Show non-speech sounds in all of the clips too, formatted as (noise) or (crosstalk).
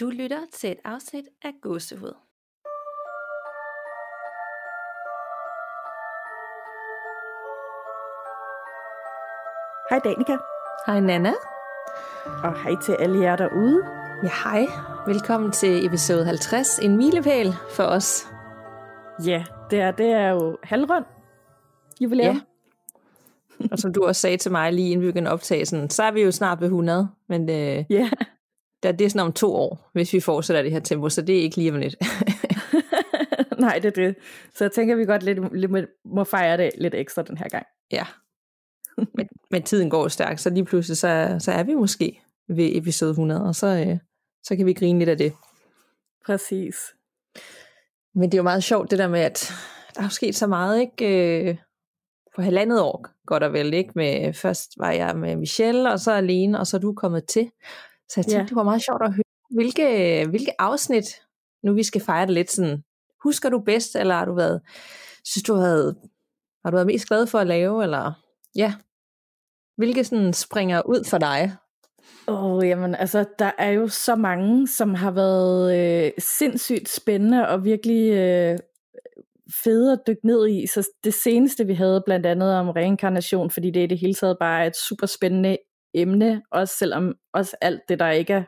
Du lytter til et afsnit af Gåsehud. Hej Danika, Hej Nana. og hej til alle jer derude. Ja, hej. Velkommen til episode 50. En milepæl for os. Ja, det er, det er jo halvrund jubilæum. Ja. Og som du også sagde til mig lige inden vi begyndte optagelsen, så er vi jo snart ved 100. Men øh, ja. Der, det er sådan om to år, hvis vi fortsætter det her tempo, så det er ikke lige om lidt. (laughs) Nej, det er det. Så jeg tænker, at vi godt lidt, lidt må fejre det lidt ekstra den her gang. ja. Men, men tiden går stærkt, så lige pludselig så, så er vi måske ved episode 100, og så, øh, så kan vi grine lidt af det. Præcis. Men det er jo meget sjovt det der med, at der er sket så meget, ikke? Øh, på halvandet år, godt og vel, ikke? Med, først var jeg med Michelle, og så alene, og så er du kommet til. Så jeg tænkte, Ja. det var meget sjovt at høre, hvilke, hvilke afsnit, nu vi skal fejre det lidt sådan, husker du bedst, eller har du været, synes du havde, har du været mest glad for at lave, eller ja, hvilke sådan springer ud for dig? Åh, oh, jamen, altså, der er jo så mange, som har været øh, sindssygt spændende og virkelig øh, fede at dykke ned i. Så det seneste, vi havde blandt andet om reinkarnation, fordi det er i det hele taget bare et super spændende emne, også selvom også alt det, der ikke er,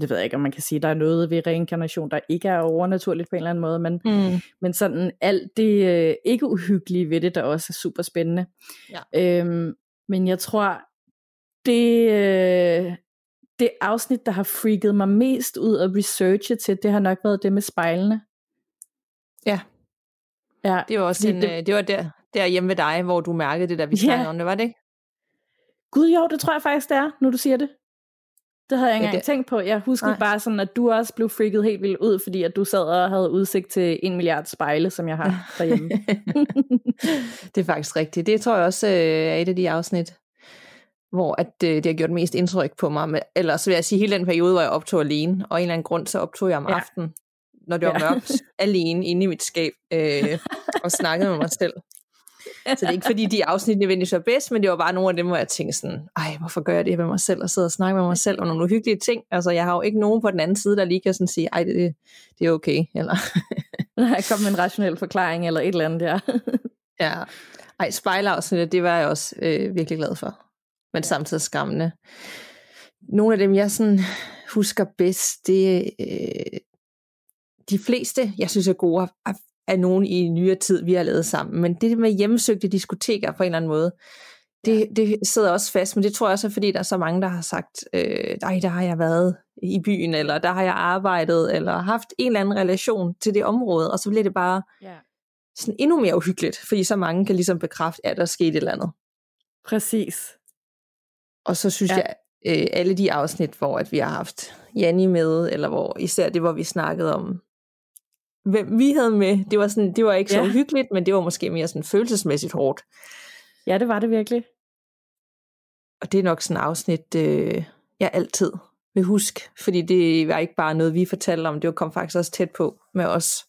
det ved jeg ikke, om man kan sige, der er noget ved reinkarnation, der ikke er overnaturligt på en eller anden måde, men, Mm. men sådan alt det øh, ikke uhyggelige ved det, der også er super spændende. Ja. Øhm, men jeg tror, det, øh, det afsnit, der har freaket mig mest ud at researche til, det har nok været det med spejlene. Ja. Ja, Det var også en, det- det, det var der, der hjemme ved dig, hvor du mærkede det, da vi Ja. snakkede om det, var det ikke? Gud jo, det tror jeg faktisk, det er, nu du siger det. Det havde jeg ikke engang det- tænkt på. Jeg huskede Nej. bare sådan, at du også blev freaket helt vildt ud, fordi at du sad og havde udsigt til en milliard spejle, som jeg har (laughs) derhjemme. det er faktisk rigtigt. Det tror jeg også øh, er et af de afsnit, hvor at, øh, det har gjort mest indtryk på mig. Men, ellers vil jeg sige, hele den periode, hvor jeg optog alene, og en eller anden grund, så optog jeg om Ja. aftenen, når det var Ja. mørkt, (laughs) alene inde i mit skab, øh, og snakkede med mig selv. (laughs) Så det er ikke fordi, de afsnit nødvendigvis var bedst, men det var bare nogle af dem, hvor jeg tænkte sådan, ej, hvorfor gør jeg det her med mig selv, og sidde og snakke med mig selv om nogle uhyggelige ting. Altså, jeg har jo ikke nogen på den anden side, der lige kan sådan sige, ej, det, det er okay, eller (laughs) Jeg kom med en rationel forklaring eller et eller andet der. (laughs) Ja. Ej, spejlafsnittet, det var jeg også øh, virkelig glad for. Men samtidig skræmmende. Nogle af dem, jeg sådan husker bedst, det øh, de fleste, jeg synes er gode, er, er nogen i nyere tid, vi har lavet sammen. Men det med hjemmesøgte diskoteker på en eller anden måde, det, det sidder også fast, men det tror jeg også er, fordi der er så mange, der har sagt, øh, ej, der har jeg været i byen, eller der har jeg arbejdet, eller haft en eller anden relation til det område, og så bliver det bare ja. sådan endnu mere uhyggeligt, fordi så mange kan ligesom bekræfte, at der er sket et eller andet. Præcis. Og så synes ja. jeg, øh, alle de afsnit, hvor at vi har haft Janni med, eller hvor især det, hvor vi snakkede om, hvem vi havde med, det var, sådan, det var ikke så Ja. uhyggeligt, men det var måske mere sådan følelsesmæssigt hårdt. Ja, det var det virkelig. Og det er nok sådan et afsnit, øh, jeg altid vil huske, fordi det var ikke bare noget, vi fortalte om, det kom faktisk også tæt på med os.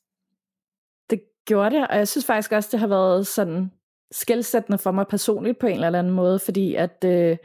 Det gjorde det, og jeg synes faktisk også, det har været sådan skældsættende for mig personligt på en eller anden måde, fordi at, øh,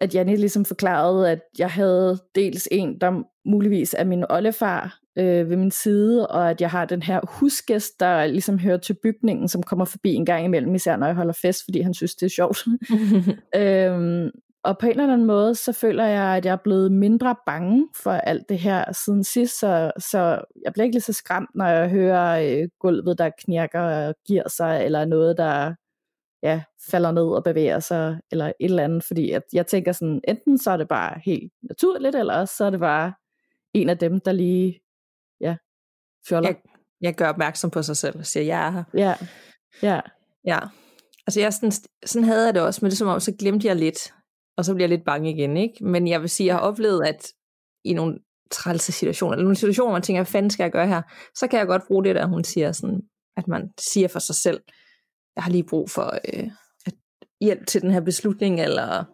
at Janne ligesom forklarede, at jeg havde dels en, der muligvis er min oldefar øh, ved min side, og at jeg har den her husgæst, der ligesom hører til bygningen, som kommer forbi en gang imellem, især når jeg holder fest, fordi han synes, det er sjovt. (laughs) Øhm, og på en eller anden måde, så føler jeg, at jeg er blevet mindre bange for alt det her siden sidst, så, så jeg bliver ikke lige så skræmt, når jeg hører øh, gulvet, der knirker og giver sig, eller noget, der ja, falder ned og bevæger sig, eller et eller andet, fordi at jeg tænker sådan, enten så er det bare helt naturligt, eller også så er det bare en af dem, der lige, fjoller. jeg, jeg gør opmærksom på sig selv og siger, jeg er her. Ja, ja, Ja, altså jeg sådan, sådan havde jeg det også, men det er som om, så glemte jeg lidt, og så bliver jeg lidt bange igen, ikke? Men jeg vil sige, jeg har oplevet, at i nogle trælse situationer, eller nogle situationer, hvor man tænker, hvad fanden skal jeg gøre her? Så kan jeg godt bruge det der, hun siger sådan, at man siger for sig selv, jeg har lige brug for øh, at hjælp til den her beslutning, eller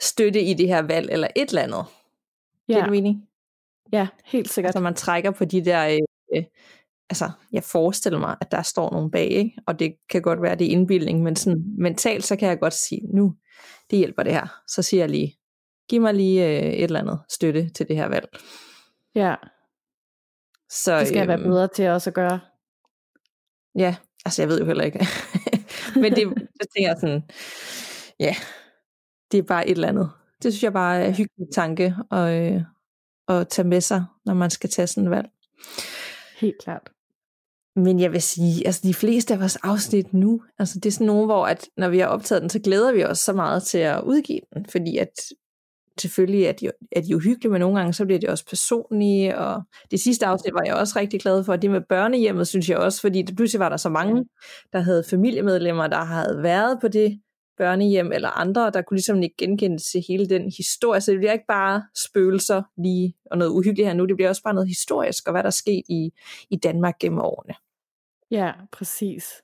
støtte i det her valg, eller et eller andet. Giver ja, det mening? Ja, helt sikkert. Altså man trækker på de der, øh, øh, altså jeg forestiller mig, at der står nogen bag, ikke? og det kan godt være, det er indbildning, men sådan mentalt, så kan jeg godt sige, nu, det hjælper det her. Så siger jeg lige, giv mig lige øh, et eller andet støtte til det her valg. Ja. Så, det skal jeg være øhm, bedre til også at gøre. Ja, altså jeg ved jo heller ikke. (laughs) Men det, det tænker jeg sådan, ja, det er bare et eller andet. Det synes jeg bare er en hyggelig tanke at, øh, at tage med sig, når man skal tage sådan et valg. Helt klart. Men jeg vil sige, altså de fleste af vores afsnit nu, altså det er sådan nogle, hvor at, når vi har optaget den, så glæder vi os så meget til at udgive den, fordi at selvfølgelig er de, er de uhyggelige, men nogle gange så bliver de også personlige, og det sidste afsnit var jeg også rigtig glad for, det med børnehjemmet, synes jeg også, fordi det pludselig var der så mange, der havde familiemedlemmer, der havde været på det børnehjem, eller andre, der kunne ligesom ikke genkende til hele den historie, så det bliver ikke bare spøgelser lige, og noget uhyggeligt her nu, det bliver også bare noget historisk, og hvad der er sket i, i Danmark gennem årene. Ja, præcis.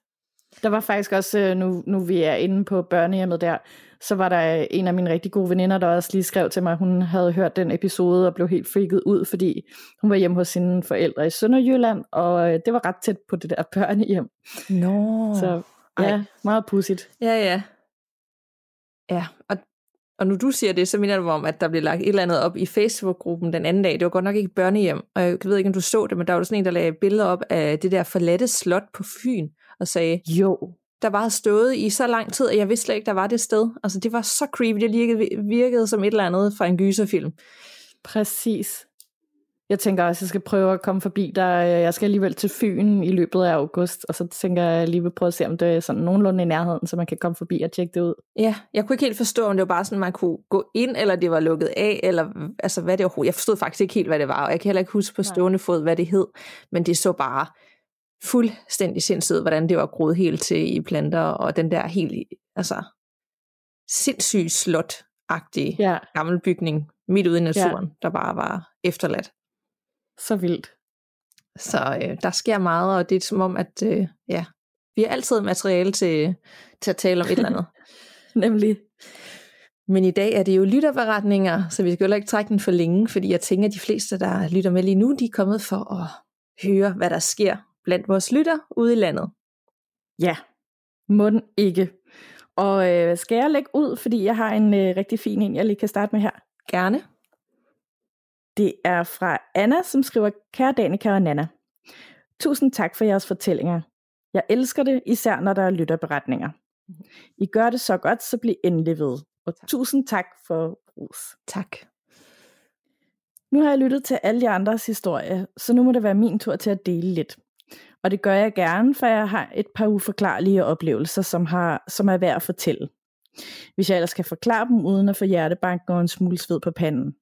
Der var faktisk også, øh, nu, nu vi er inde på børnehjemmet der, så var der en af mine rigtig gode veninder, der også lige skrev til mig, at hun havde hørt den episode og blev helt freaket ud, fordi hun var hjemme hos sine forældre i Sønderjylland, og øh, det var ret tæt på det der børnehjem. Nå. Så ja, Ej. meget pudsigt. Ja, ja. Ja, og, og nu du siger det, så minder du om, at der blev lagt et eller andet op i Facebook-gruppen den anden dag. Det var godt nok ikke børnehjem, og jeg ved ikke, om du så det, men der var sådan en, der lagde billeder op af det der forladte slot på Fyn, og sagde, jo, der var stået i så lang tid, at jeg vidste slet ikke, der var det sted. Altså, det var så creepy. Det virkede, virkede som et eller andet fra en gyserfilm. Præcis. Jeg tænker også, at jeg skal prøve at komme forbi der. Jeg skal alligevel til Fyn i løbet af august, og så tænker jeg lige vil prøve at se, om det er sådan nogenlunde i nærheden, så man kan komme forbi og tjekke det ud. Ja, jeg kunne ikke helt forstå, om det var bare sådan, man kunne gå ind, eller det var lukket af, eller altså hvad det overhovedet. Jeg forstod faktisk ikke helt, hvad det var, og jeg kan heller ikke huske på stående fod, hvad det hed, men det så bare fuldstændig sindssygt, hvordan det var groet helt til i planter, og den der helt, altså, sindssygt slot-agtige ja. gammel bygning midt ude i naturen, ja. der bare var efterladt. Så vildt. Så øh, der sker meget, og det er som om, at øh, ja, vi har altid materiale til, til at tale om et eller andet. (laughs) Nemlig. Men i dag er det jo lytterberetninger, så vi skal jo ikke trække den for længe, fordi jeg tænker, at de fleste, der lytter med lige nu, de er kommet for at høre, hvad der sker blandt vores lytter ude i landet. Ja, må den ikke. Og øh, skal jeg lægge ud, fordi jeg har en øh, rigtig fin en, jeg lige kan starte med her? Gerne. Det er fra Anna, som skriver, Kære Danika og Nana, tusind tak for jeres fortællinger. Jeg elsker det, især når der er lytterberetninger. I gør det så godt, så bliv endelig ved. Og tak. tusind tak for ros. Tak. Nu har jeg lyttet til alle de andres historie, så nu må det være min tur til at dele lidt. Og det gør jeg gerne, for jeg har et par uforklarlige oplevelser, som, har, som er værd at fortælle. Hvis jeg ellers kan forklare dem uden at få hjertebanken og en smule sved på panden.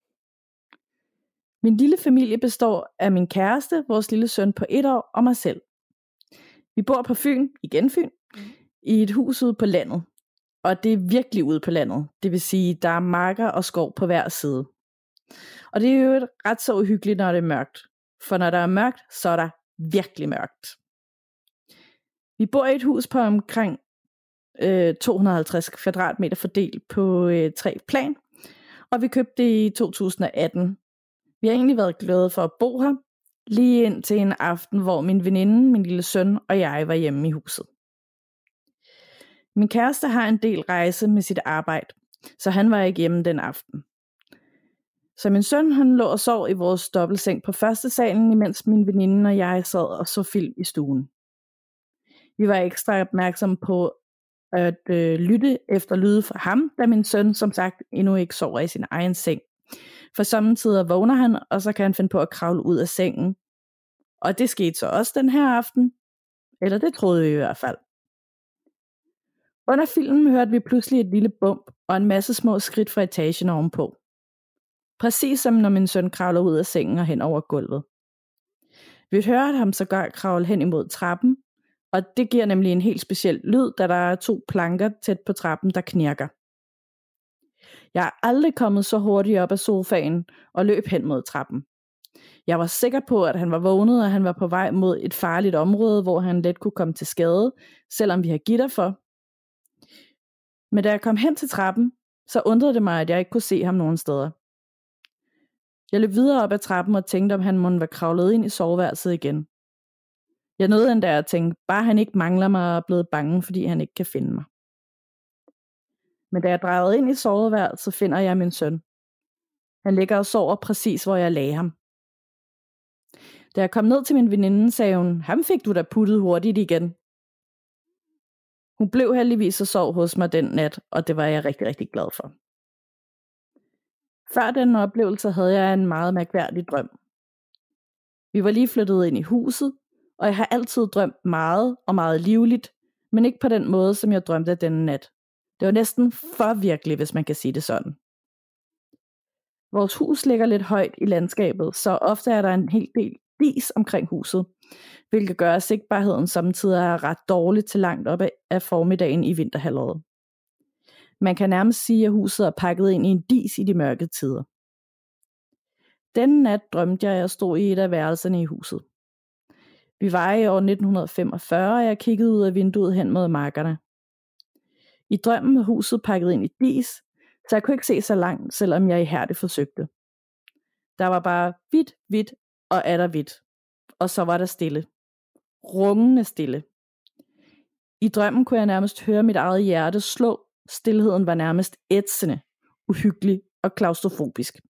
Min lille familie består af min kæreste, vores lille søn på et år og mig selv. Vi bor på Fyn, igen Fyn, mm. i et hus ude på landet. Og det er virkelig ude på landet. Det vil sige, der er marker og skov på hver side. Og det er jo ret så uhyggeligt, når det er mørkt. For når der er mørkt, så er der virkelig mørkt. Vi bor i et hus på omkring øh, 250 kvadratmeter fordelt på øh, tre plan, og vi købte det i 2018. Vi har egentlig været glade for at bo her, lige ind til en aften, hvor min veninde, min lille søn og jeg var hjemme i huset. Min kæreste har en del rejse med sit arbejde, så han var ikke hjemme den aften. Så min søn han lå og sov i vores dobbeltseng på første salen, imens min veninde og jeg sad og så film i stuen. Vi var ekstra opmærksomme på at øh, lytte efter lyde fra ham, da min søn som sagt endnu ikke sover i sin egen seng. For samtidig vågner han, og så kan han finde på at kravle ud af sengen. Og det skete så også den her aften. Eller det troede vi i hvert fald. Under filmen hørte vi pludselig et lille bump og en masse små skridt fra etagen ovenpå. Præcis som når min søn kravler ud af sengen og hen over gulvet. Vi hørte ham så gør kravle hen imod trappen, og det giver nemlig en helt speciel lyd, da der er to planker tæt på trappen, der knirker. Jeg er aldrig kommet så hurtigt op af sofaen og løb hen mod trappen. Jeg var sikker på, at han var vågnet, og han var på vej mod et farligt område, hvor han let kunne komme til skade, selvom vi har gitter for. Men da jeg kom hen til trappen, så undrede det mig, at jeg ikke kunne se ham nogen steder. Jeg løb videre op ad trappen og tænkte, om han måtte være kravlet ind i soveværelset igen. Jeg nåede endda at tænke, bare han ikke mangler mig og er blevet bange, fordi han ikke kan finde mig. Men da jeg drejede ind i soveværelset, finder jeg min søn. Han ligger og sover præcis, hvor jeg lagde ham. Da jeg kom ned til min veninde, sagde hun, ham fik du da puttet hurtigt igen. Hun blev heldigvis og sov hos mig den nat, og det var jeg rigtig, rigtig glad for. Før den oplevelse havde jeg en meget mærkværdig drøm. Vi var lige flyttet ind i huset, og jeg har altid drømt meget og meget livligt, men ikke på den måde, som jeg drømte denne nat. Det var næsten for virkelig, hvis man kan sige det sådan. Vores hus ligger lidt højt i landskabet, så ofte er der en hel del dis omkring huset, hvilket gør, at sigtbarheden samtidig er ret dårlig til langt op af formiddagen i vinterhalvåret. Man kan nærmest sige, at huset er pakket ind i en dis i de mørke tider. Den nat drømte jeg, at jeg stod i et af værelserne i huset. Vi var i år 1945, og jeg kiggede ud af vinduet hen mod markerne. I drømmen med huset pakket ind i dis, så jeg kunne ikke se så langt, selvom jeg ihærdigt forsøgte. Der var bare hvidt, hvidt og er der hvidt. Og så var der stille. Rungende stille. I drømmen kunne jeg nærmest høre mit eget hjerte slå. Stilheden var nærmest ætsende, uhyggelig og klaustrofobisk.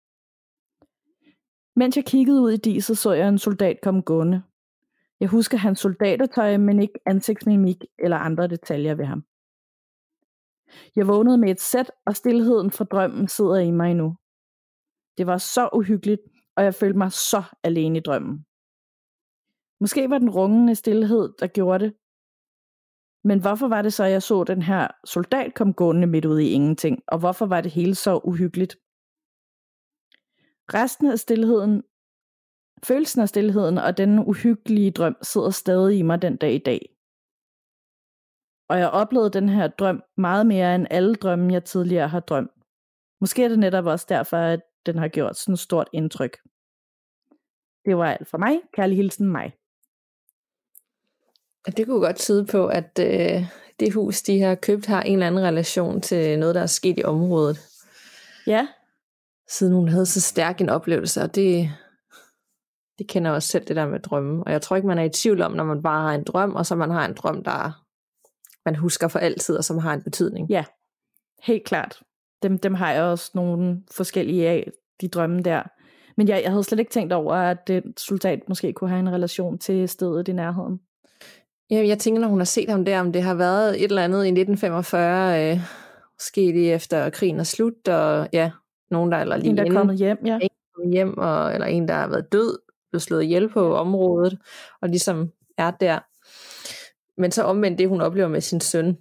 Mens jeg kiggede ud i diset, så jeg en soldat komme gående. Jeg husker hans soldatertøj, men ikke ansigtsmimik eller andre detaljer ved ham. Jeg vågnede med et sæt, og stillheden fra drømmen sidder i mig endnu. Det var så uhyggeligt, og jeg følte mig så alene i drømmen. Måske var den rungende stillhed, der gjorde det. Men hvorfor var det så, at jeg så den her soldat komme gående midt ud i ingenting, og hvorfor var det hele så uhyggeligt? Resten af stillheden, følelsen af stillheden og den uhyggelige drøm sidder stadig i mig den dag i dag. Og jeg oplevede den her drøm meget mere end alle drømme, jeg tidligere har drømt. Måske er det netop også derfor, at den har gjort sådan et stort indtryk. Det var alt for mig. Kærlig hilsen mig. Det kunne godt tyde på, at øh, det hus, de har købt, har en eller anden relation til noget, der er sket i området. Ja. Siden hun havde så stærk en oplevelse, og det, det kender også selv det der med drømme. Og jeg tror ikke, man er i tvivl om, når man bare har en drøm, og så man har en drøm, der man husker for altid, og som har en betydning. Ja, helt klart. Dem, dem har jeg også nogle forskellige af, de drømme der. Men jeg, jeg havde slet ikke tænkt over, at det soldat måske kunne have en relation til stedet i nærheden. Ja, jeg tænker, når hun har set ham der, om det har været et eller andet i 1945, øh, måske lige efter krigen er slut, og ja, nogen der eller lige en, der er kommet hjem, ja. En, kommet hjem, og, eller en, der har været død, blevet slået ihjel på området, og ligesom er der. Men så omvendt det, hun oplever med sin søn,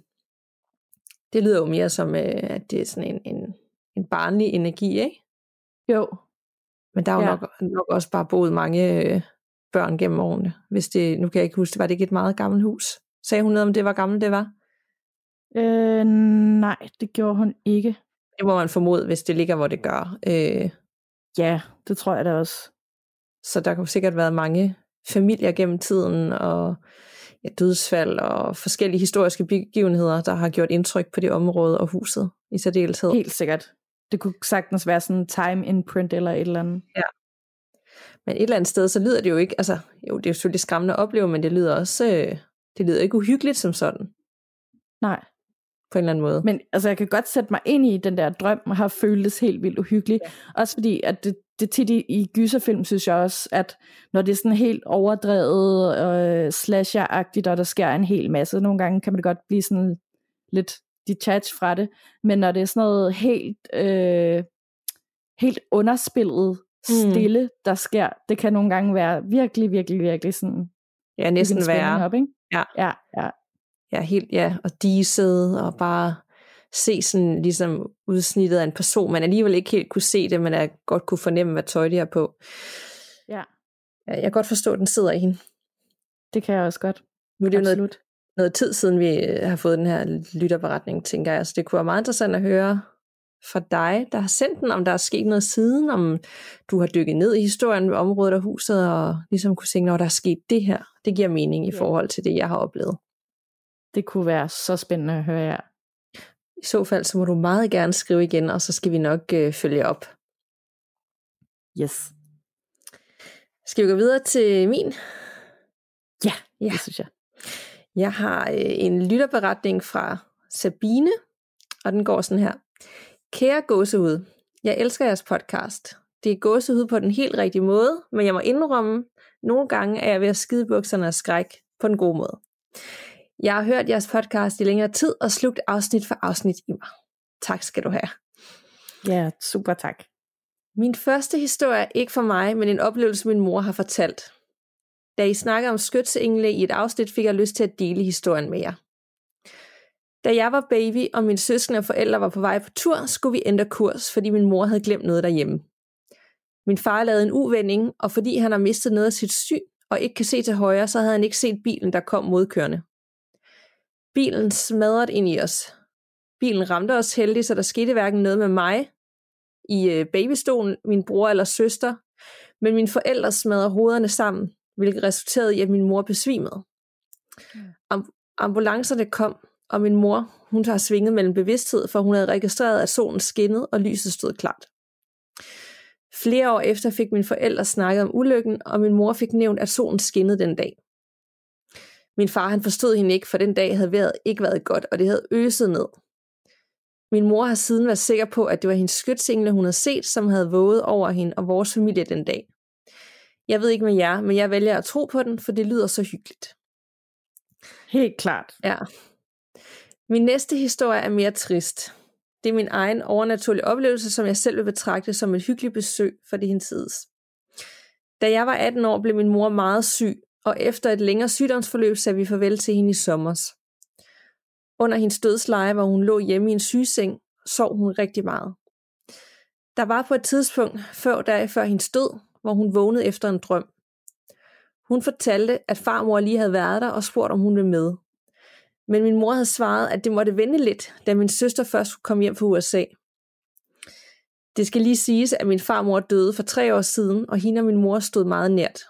det lyder jo mere som, øh, at det er sådan en, en, en barnlig energi, ikke? Jo. Men der er jo ja. nok, nok også bare boet mange øh, børn gennem årene. Hvis det, nu kan jeg ikke huske, var det ikke et meget gammelt hus? Sagde hun noget om, det var gammelt, det var? Øh, nej, det gjorde hun ikke. Det må man formode, hvis det ligger, hvor det gør. Øh, ja, det tror jeg da også. Så der kunne sikkert været mange familier gennem tiden, og ja, dødsfald og forskellige historiske begivenheder, der har gjort indtryk på det område og huset i særdeleshed. Helt sikkert. Det kunne sagtens være sådan en time imprint eller et eller andet. Ja. Men et eller andet sted, så lyder det jo ikke, altså jo, det er jo selvfølgelig skræmmende at opleve, men det lyder også, øh, det lyder ikke uhyggeligt som sådan. Nej. På en eller anden måde. Men altså, jeg kan godt sætte mig ind i den der drøm, og har føltes helt vildt uhyggeligt. Ja. Også fordi, at det, det tit i, i gyserfilm, synes jeg også, at når det er sådan helt overdrevet øh, slasher-agtigt, og der sker en hel masse, nogle gange kan man godt blive sådan lidt detached fra det, men når det er sådan noget helt, øh, helt underspillet, mm. stille, mm. der sker, det kan nogle gange være virkelig, virkelig, virkelig sådan... Ja, næsten være. Op, ikke? Ja. ja, ja. Ja, helt, ja, og diset, og bare se sådan ligesom udsnittet af en person, man alligevel ikke helt kunne se det, men er godt kunne fornemme, hvad tøj de har på. Ja. ja jeg kan godt forstå, at den sidder i hende. Det kan jeg også godt. Nu er det jo noget, noget tid siden, vi øh, har fået den her lytterberetning, tænker jeg. Så det kunne være meget interessant at høre fra dig, der har sendt den, om der er sket noget siden, om du har dykket ned i historien ved området og huset, og ligesom kunne se, når der er sket det her. Det giver mening i forhold til det, jeg har oplevet. Det kunne være så spændende at høre jer. I så fald, så må du meget gerne skrive igen, og så skal vi nok øh, følge op. Yes. Skal vi gå videre til min? Ja, ja. det synes jeg. Jeg har øh, en lytterberetning fra Sabine, og den går sådan her. Kære gåseud, jeg elsker jeres podcast. Det er gåsehud på den helt rigtige måde, men jeg må indrømme, nogle gange er jeg ved at skide bukserne af skræk på den gode måde. Jeg har hørt jeres podcast i længere tid og slugt afsnit for afsnit i mig. Tak skal du have. Ja, super tak. Min første historie er ikke for mig, men en oplevelse, min mor har fortalt. Da I snakkede om skytsengle i et afsnit, fik jeg lyst til at dele historien med jer. Da jeg var baby, og min søskende og forældre var på vej på tur, skulle vi ændre kurs, fordi min mor havde glemt noget derhjemme. Min far lavede en uvending, og fordi han har mistet noget af sit syn og ikke kan se til højre, så havde han ikke set bilen, der kom modkørende. Bilen smadrede ind i os. Bilen ramte os heldigt, så der skete hverken noget med mig i øh, babystolen, min bror eller søster, men mine forældre smadrede hovederne sammen, hvilket resulterede i, at min mor besvimede. Am- ambulancerne kom, og min mor, hun har svinget mellem bevidsthed, for hun havde registreret, at solen skinnede, og lyset stod klart. Flere år efter fik mine forældre snakket om ulykken, og min mor fik nævnt, at solen skinnede den dag. Min far han forstod hende ikke, for den dag havde vejret ikke været godt, og det havde øset ned. Min mor har siden været sikker på, at det var hendes skytsingle, hun havde set, som havde våget over hende og vores familie den dag. Jeg ved ikke med jer, men jeg vælger at tro på den, for det lyder så hyggeligt. Helt klart. Ja. Min næste historie er mere trist. Det er min egen overnaturlige oplevelse, som jeg selv vil betragte som et hyggeligt besøg for det hensides. Da jeg var 18 år, blev min mor meget syg, og efter et længere sygdomsforløb sagde vi farvel til hende i sommers. Under hendes dødsleje, hvor hun lå hjemme i en sygeseng, sov hun rigtig meget. Der var på et tidspunkt, før dag før hendes død, hvor hun vågnede efter en drøm. Hun fortalte, at farmor lige havde været der og spurgt, om hun ville med. Men min mor havde svaret, at det måtte vente lidt, da min søster først skulle komme hjem fra USA. Det skal lige siges, at min farmor døde for tre år siden, og hende og min mor stod meget nært.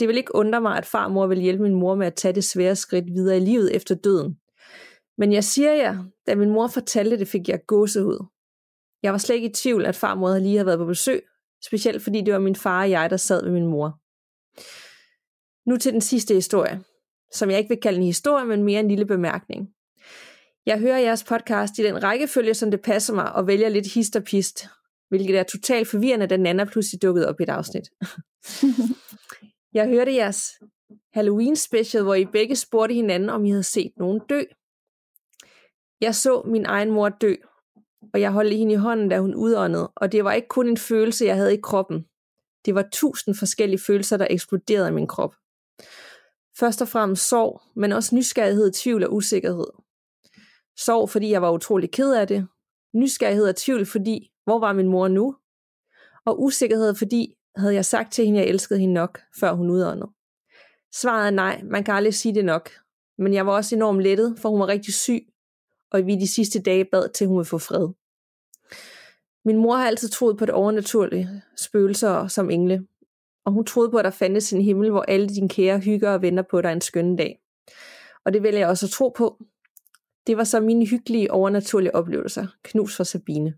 Det vil ikke undre mig, at farmor vil hjælpe min mor med at tage det svære skridt videre i livet efter døden. Men jeg siger jer, da min mor fortalte det, fik jeg gåsehud. Jeg var slet ikke i tvivl, at farmor lige havde været på besøg, specielt fordi det var min far og jeg, der sad ved min mor. Nu til den sidste historie, som jeg ikke vil kalde en historie, men mere en lille bemærkning. Jeg hører jeres podcast i den rækkefølge, som det passer mig, og vælger lidt hist og pist, hvilket er totalt forvirrende, da Nana pludselig dukkede op i et afsnit. (laughs) jeg hørte jeres Halloween special, hvor I begge spurgte hinanden, om I havde set nogen dø. Jeg så min egen mor dø, og jeg holdt hende i hånden, da hun udåndede, og det var ikke kun en følelse, jeg havde i kroppen. Det var tusind forskellige følelser, der eksploderede i min krop. Først og fremmest sorg, men også nysgerrighed, tvivl og usikkerhed. Sorg, fordi jeg var utrolig ked af det. Nysgerrighed og tvivl, fordi hvor var min mor nu? Og usikkerhed, fordi havde jeg sagt til hende, at jeg elskede hende nok, før hun udåndede. Svaret er nej, man kan aldrig sige det nok. Men jeg var også enormt lettet, for hun var rigtig syg, og vi de sidste dage bad til, hun ville få fred. Min mor har altid troet på det overnaturlige, spøgelser som engle, og hun troede på, at der fandtes en himmel, hvor alle dine kære hygger og venter på dig en skønne dag. Og det vil jeg også tro på. Det var så mine hyggelige overnaturlige oplevelser. Knus for Sabine.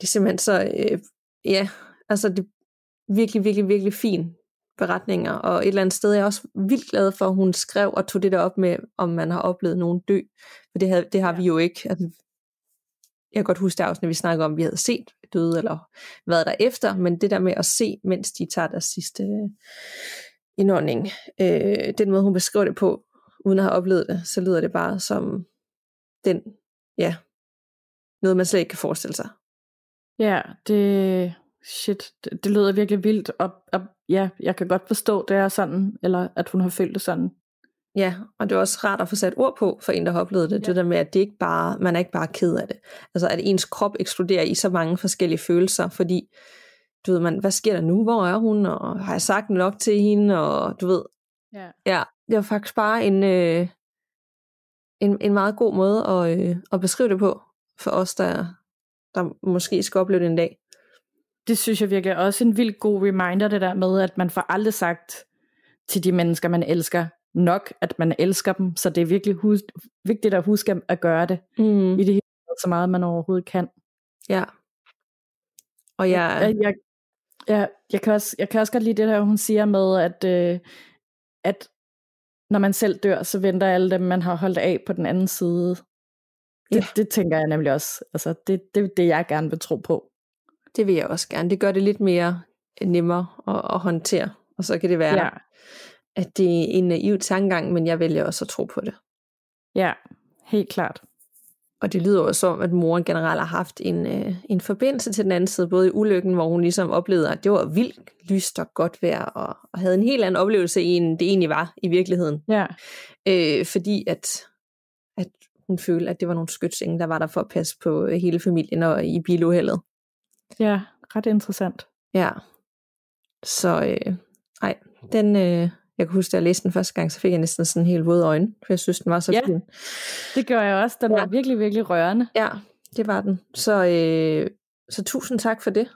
Det er simpelthen så, øh, ja, altså det er virkelig, virkelig, virkelig fin beretninger, og et eller andet sted er jeg også vildt glad for, at hun skrev og tog det der op med, om man har oplevet nogen dø, for det, havde, det har ja. vi jo ikke. Altså, jeg kan godt huske det afsnit, vi snakkede om, vi havde set døde, eller været der efter, men det der med at se, mens de tager deres sidste øh, indånding, øh, den måde hun beskriver det på, uden at have oplevet det, så lyder det bare som den, ja, noget man slet ikke kan forestille sig. Ja, det, shit, det, det lyder virkelig vildt, og, og ja, jeg kan godt forstå, det er sådan, eller at hun har følt det sådan. Ja, og det er også rart at få sat ord på for en, der har oplevet det. Ja. Det der med, at det ikke bare, man er ikke bare ked af det. Altså at ens krop eksploderer i så mange forskellige følelser, fordi du ved, man, hvad sker der nu? Hvor er hun? Og har jeg sagt nok til hende? Og du ved, ja, ja det var faktisk bare en, øh, en, en meget god måde at, øh, at beskrive det på for os, der, der måske skal opleve det en dag. Det synes jeg virkelig også en vild god reminder, det der med, at man får aldrig sagt til de mennesker, man elsker, nok, at man elsker dem, så det er virkelig hus- vigtigt at huske at gøre det mm. i det hele så meget man overhovedet kan. Ja. Og jeg... Jeg, jeg, jeg, jeg, kan, også, jeg kan også godt lide det der, hun siger med, at, øh, at når man selv dør, så venter alle dem, man har holdt af på den anden side. Det, ja. det tænker jeg nemlig også. Altså, det, det er det, jeg gerne vil tro på. Det vil jeg også gerne. Det gør det lidt mere nemmere at, at håndtere. Og så kan det være, ja. at det er en naiv tankegang, men jeg vælger også at tro på det. Ja, helt klart. Og det lyder også som, at moren generelt har haft en, øh, en forbindelse til den anden side, både i ulykken, hvor hun ligesom oplevede, at det var vildt lyst og godt vejr, og, og havde en helt anden oplevelse, end det egentlig var i virkeligheden. Ja. Øh, fordi at, at hun følte, at det var nogle skytsenge, der var der for at passe på hele familien og i biluheldet. Ja, ret interessant. Ja. Så øh, ej, den, øh, jeg kan huske, da jeg læste den første gang, så fik jeg næsten sådan en helt våde øjne, for jeg synes, den var så ja, fin. det gør jeg også. Den ja. var virkelig, virkelig rørende. Ja, det var den. Så, øh, så tusind tak for det.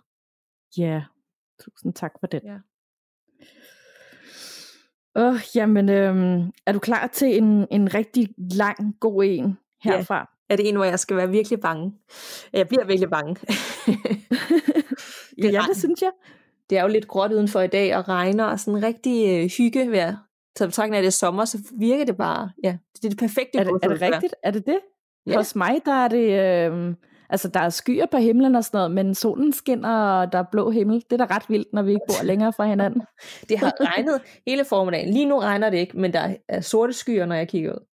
Ja, tusind tak for det. Ja. Åh, oh, jamen, øhm, er du klar til en, en rigtig lang, god en herfra? Er det en, hvor jeg skal være virkelig bange? Jeg bliver virkelig bange. (laughs) det ja, det synes jeg det er jo lidt gråt udenfor i dag, og regner, og sådan rigtig øh, hyggevejr. Så betragtning af det er sommer, så virker det bare, ja, det er det perfekte. Er det, er det rigtigt? Er det det? Ja. Hos mig, der er det, øh, altså der er skyer på himlen og sådan noget, men solen skinner, og der er blå himmel. Det er da ret vildt, når vi ikke bor længere fra hinanden. (laughs) det har regnet hele formiddagen. Lige nu regner det ikke, men der er sorte skyer, når jeg kigger ud.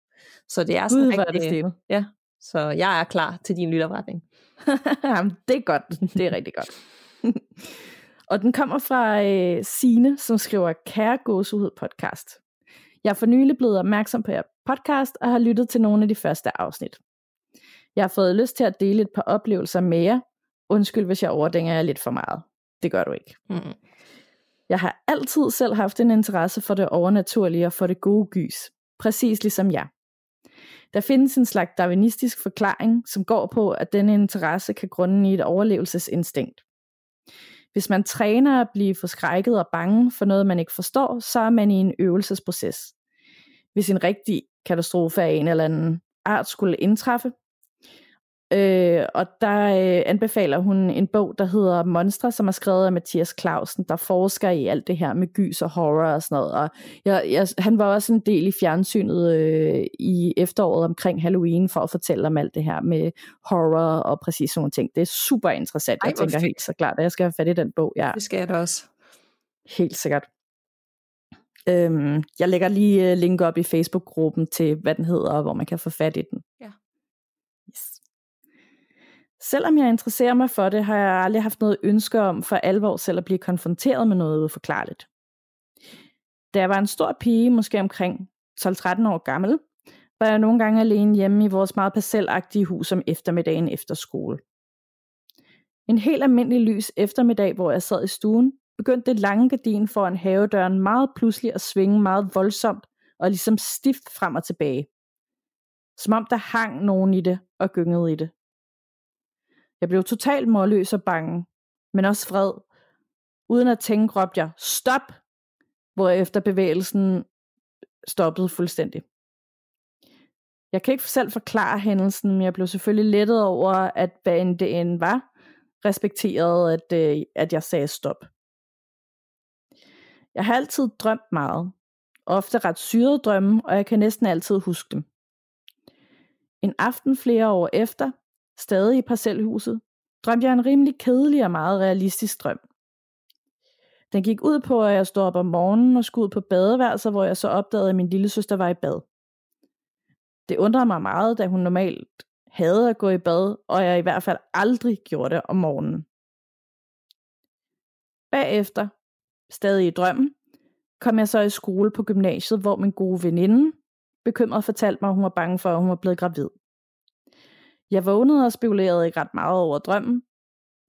Så det er sådan Gud, rigtig, det ja, så jeg er klar til din lytopretning. (laughs) Jamen, det er godt. Det er rigtig godt. (laughs) Og den kommer fra øh, Sine, som skriver Kære gåsehud podcast. Jeg er for nylig blevet opmærksom på jer podcast og har lyttet til nogle af de første afsnit. Jeg har fået lyst til at dele et par oplevelser med jer. Undskyld, hvis jeg overdænger jer lidt for meget. Det gør du ikke. Mm. Jeg har altid selv haft en interesse for det overnaturlige og for det gode gys. Præcis ligesom jeg. Der findes en slags darwinistisk forklaring, som går på, at denne interesse kan grunde i et overlevelsesinstinkt. Hvis man træner at blive forskrækket og bange for noget, man ikke forstår, så er man i en øvelsesproces. Hvis en rigtig katastrofe af en eller anden art skulle indtræffe, Øh, og der øh, anbefaler hun en bog, der hedder Monstre, som er skrevet af Mathias Clausen, der forsker i alt det her med gys og horror og sådan noget. Og jeg, jeg, han var også en del i fjernsynet øh, i efteråret omkring Halloween for at fortælle om alt det her med horror og præcis sådan nogle ting. Det er super interessant. Ej, jeg tænker helt så klart, at jeg skal have fat i den bog. Ja. Det skal jeg da også. Helt sikkert. Øhm, jeg lægger lige uh, link op i Facebook-gruppen til, hvad den hedder, og hvor man kan få fat i den. Ja. Selvom jeg interesserer mig for det, har jeg aldrig haft noget ønske om for alvor selv at blive konfronteret med noget uforklarligt. Da jeg var en stor pige, måske omkring 12-13 år gammel, var jeg nogle gange alene hjemme i vores meget parcelagtige hus om eftermiddagen efter skole. En helt almindelig lys eftermiddag, hvor jeg sad i stuen, begyndte det lange gardin foran havedøren meget pludselig at svinge meget voldsomt og ligesom stift frem og tilbage. Som om der hang nogen i det og gyngede i det. Jeg blev totalt målløs og bange, men også vred. Uden at tænke råbte jeg, stop! efter bevægelsen stoppede fuldstændig. Jeg kan ikke selv forklare hændelsen, men jeg blev selvfølgelig lettet over, at hvad end det end var, respekterede, at, øh, at jeg sagde stop. Jeg har altid drømt meget, ofte ret syrede drømme, og jeg kan næsten altid huske dem. En aften flere år efter stadig i parcelhuset, drømte jeg en rimelig kedelig og meget realistisk drøm. Den gik ud på, at jeg stod op om morgenen og skulle ud på badeværelset, hvor jeg så opdagede, at min lille søster var i bad. Det undrede mig meget, da hun normalt havde at gå i bad, og jeg i hvert fald aldrig gjorde det om morgenen. Bagefter, stadig i drømmen, kom jeg så i skole på gymnasiet, hvor min gode veninde bekymret fortalte mig, at hun var bange for, at hun var blevet gravid. Jeg vågnede og spekulerede ikke ret meget over drømmen,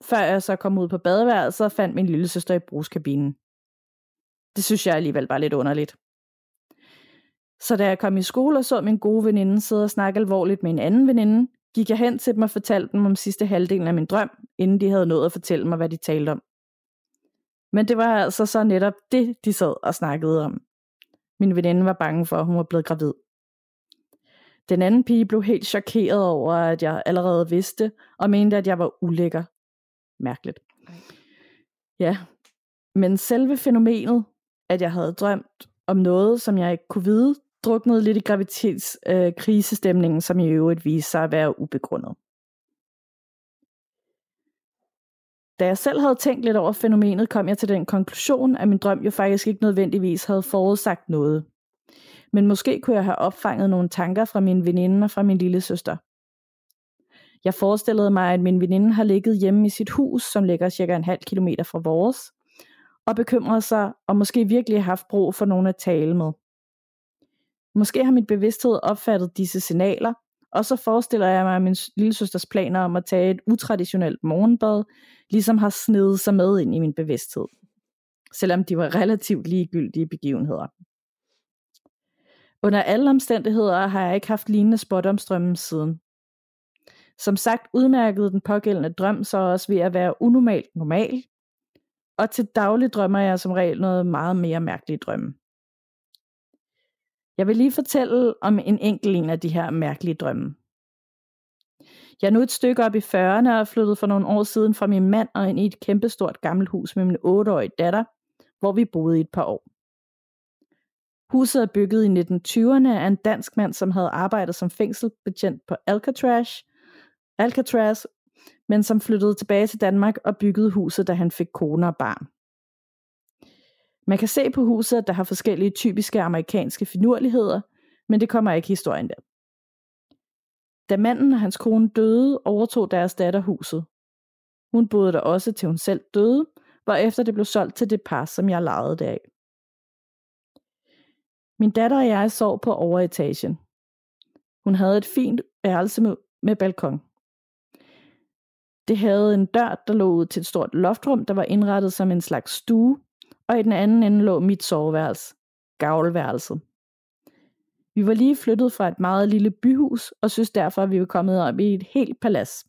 før jeg så kom ud på badeværelset og fandt min lille søster i brugskabinen. Det synes jeg alligevel var lidt underligt. Så da jeg kom i skole og så min gode veninde sidde og snakke alvorligt med en anden veninde, gik jeg hen til dem og fortalte dem om sidste halvdelen af min drøm, inden de havde nået at fortælle mig, hvad de talte om. Men det var altså så netop det, de sad og snakkede om. Min veninde var bange for, at hun var blevet gravid. Den anden pige blev helt chokeret over, at jeg allerede vidste, og mente, at jeg var ulækker. Mærkeligt. Ja, men selve fænomenet, at jeg havde drømt om noget, som jeg ikke kunne vide, druknede lidt i gravitetskrisestemningen, øh, som i øvrigt viste sig at være ubegrundet. Da jeg selv havde tænkt lidt over fænomenet, kom jeg til den konklusion, at min drøm jo faktisk ikke nødvendigvis havde forudsagt noget. Men måske kunne jeg have opfanget nogle tanker fra min veninde og fra min lille søster. Jeg forestillede mig, at min veninde har ligget hjemme i sit hus, som ligger cirka en halv kilometer fra vores, og bekymrede sig, og måske virkelig haft brug for nogen at tale med. Måske har min bevidsthed opfattet disse signaler, og så forestiller jeg mig, at min lille søsters planer om at tage et utraditionelt morgenbad, ligesom har snedet sig med ind i min bevidsthed. Selvom de var relativt ligegyldige begivenheder. Under alle omstændigheder har jeg ikke haft lignende spot om strømmen siden. Som sagt udmærkede den pågældende drøm så også ved at være unormalt normal, og til daglig drømmer jeg som regel noget meget mere mærkeligt drømme. Jeg vil lige fortælle om en enkelt en af de her mærkelige drømme. Jeg er nu et stykke op i 40'erne og flyttede for nogle år siden fra min mand og ind i et kæmpestort gammelt hus med min 8-årige datter, hvor vi boede i et par år. Huset er bygget i 1920'erne af en dansk mand, som havde arbejdet som fængselbetjent på Alcatraz, Alcatraz, men som flyttede tilbage til Danmark og byggede huset, da han fik kone og barn. Man kan se på huset, at der har forskellige typiske amerikanske finurligheder, men det kommer ikke historien der. Da manden og hans kone døde, overtog deres datter huset. Hun boede der også til hun selv døde, efter det blev solgt til det par, som jeg lejede det af. Min datter og jeg sov på overetagen. Hun havde et fint værelse med, med balkon. Det havde en dør, der lå ud til et stort loftrum, der var indrettet som en slags stue, og i den anden ende lå mit soveværelse, gavlværelset. Vi var lige flyttet fra et meget lille byhus, og synes derfor, at vi var kommet op i et helt palads.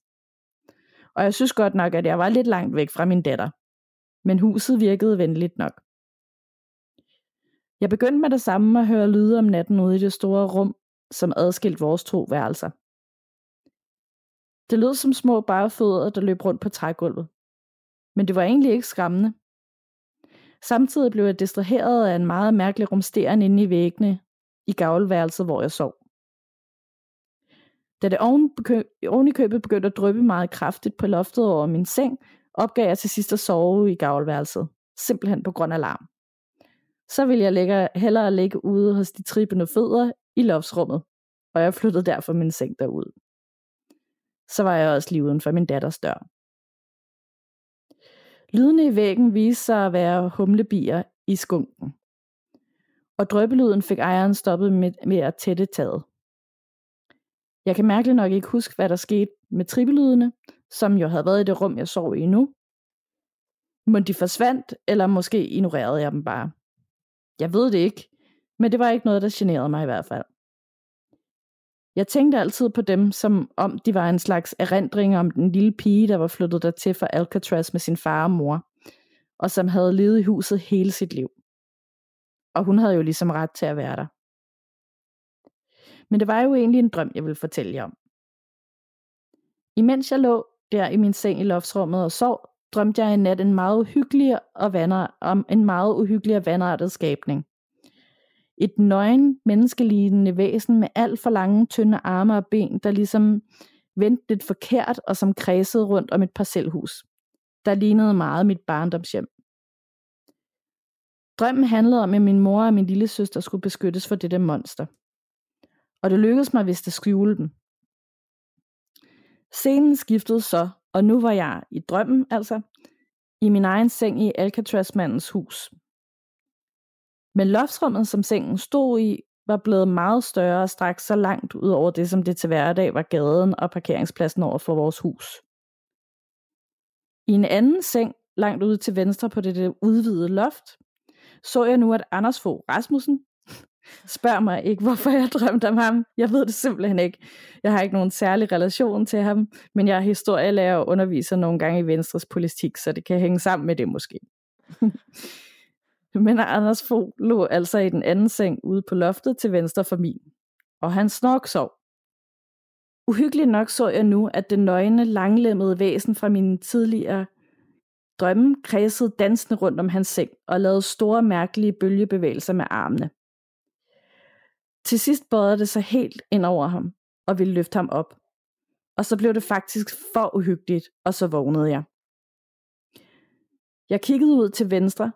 Og jeg synes godt nok, at jeg var lidt langt væk fra min datter. Men huset virkede venligt nok. Jeg begyndte med det samme at høre lyde om natten ude i det store rum, som adskilt vores to værelser. Det lød som små barefødder, der løb rundt på trægulvet. Men det var egentlig ikke skræmmende. Samtidig blev jeg distraheret af en meget mærkelig rumsteren inde i væggene i gavlværelset, hvor jeg sov. Da det oven, oven i købet begyndte at dryppe meget kraftigt på loftet over min seng, opgav jeg til sidst at sove i gavlværelset, simpelthen på grund af larm. Så ville jeg lægge, hellere ligge ude hos de trippende fødder i loftsrummet, og jeg flyttede derfor min seng derud. Så var jeg også lige uden for min datters dør. Lydene i væggen viste sig at være humlebier i skunken. Og drøbelyden fik ejeren stoppet med, med at tætte taget. Jeg kan mærkeligt nok ikke huske, hvad der skete med trippelydene, som jo havde været i det rum, jeg sov i nu. Men de forsvandt, eller måske ignorerede jeg dem bare. Jeg ved det ikke, men det var ikke noget, der generede mig i hvert fald. Jeg tænkte altid på dem, som om de var en slags erindring om den lille pige, der var flyttet der til fra Alcatraz med sin far og mor, og som havde levet i huset hele sit liv. Og hun havde jo ligesom ret til at være der. Men det var jo egentlig en drøm, jeg ville fortælle jer om. Imens jeg lå der i min seng i loftsrummet og sov, drømte jeg en nat en meget uhyggelig og vander, om en meget uhyggelig og vandartet skabning. Et nøgen, menneskelignende væsen med alt for lange, tynde arme og ben, der ligesom vendte lidt forkert og som kredsede rundt om et parcelhus. Der lignede meget mit barndomshjem. Drømmen handlede om, at min mor og min lille søster skulle beskyttes for dette monster. Og det lykkedes mig hvis at skjule dem. Scenen skiftede så, og nu var jeg i drømmen altså, i min egen seng i Alcatraz-mandens hus. Men loftsrummet, som sengen stod i, var blevet meget større og straks så langt ud over det, som det til hverdag var gaden og parkeringspladsen over for vores hus. I en anden seng, langt ude til venstre på det udvidede loft, så jeg nu, at Anders Fogh Rasmussen Spørg mig ikke, hvorfor jeg drømte om ham. Jeg ved det simpelthen ikke. Jeg har ikke nogen særlig relation til ham, men jeg er historielærer og underviser nogle gange i Venstres politik, så det kan hænge sammen med det måske. (laughs) men Anders Fogh lå altså i den anden seng ude på loftet til venstre for min, og han snork sov. Uhyggeligt nok så jeg nu, at det nøgne, langlemmede væsen fra mine tidligere drømme kredsede dansende rundt om hans seng og lavede store mærkelige bølgebevægelser med armene. Til sidst bøjede det sig helt ind over ham og ville løfte ham op. Og så blev det faktisk for uhyggeligt, og så vågnede jeg. Jeg kiggede ud til venstre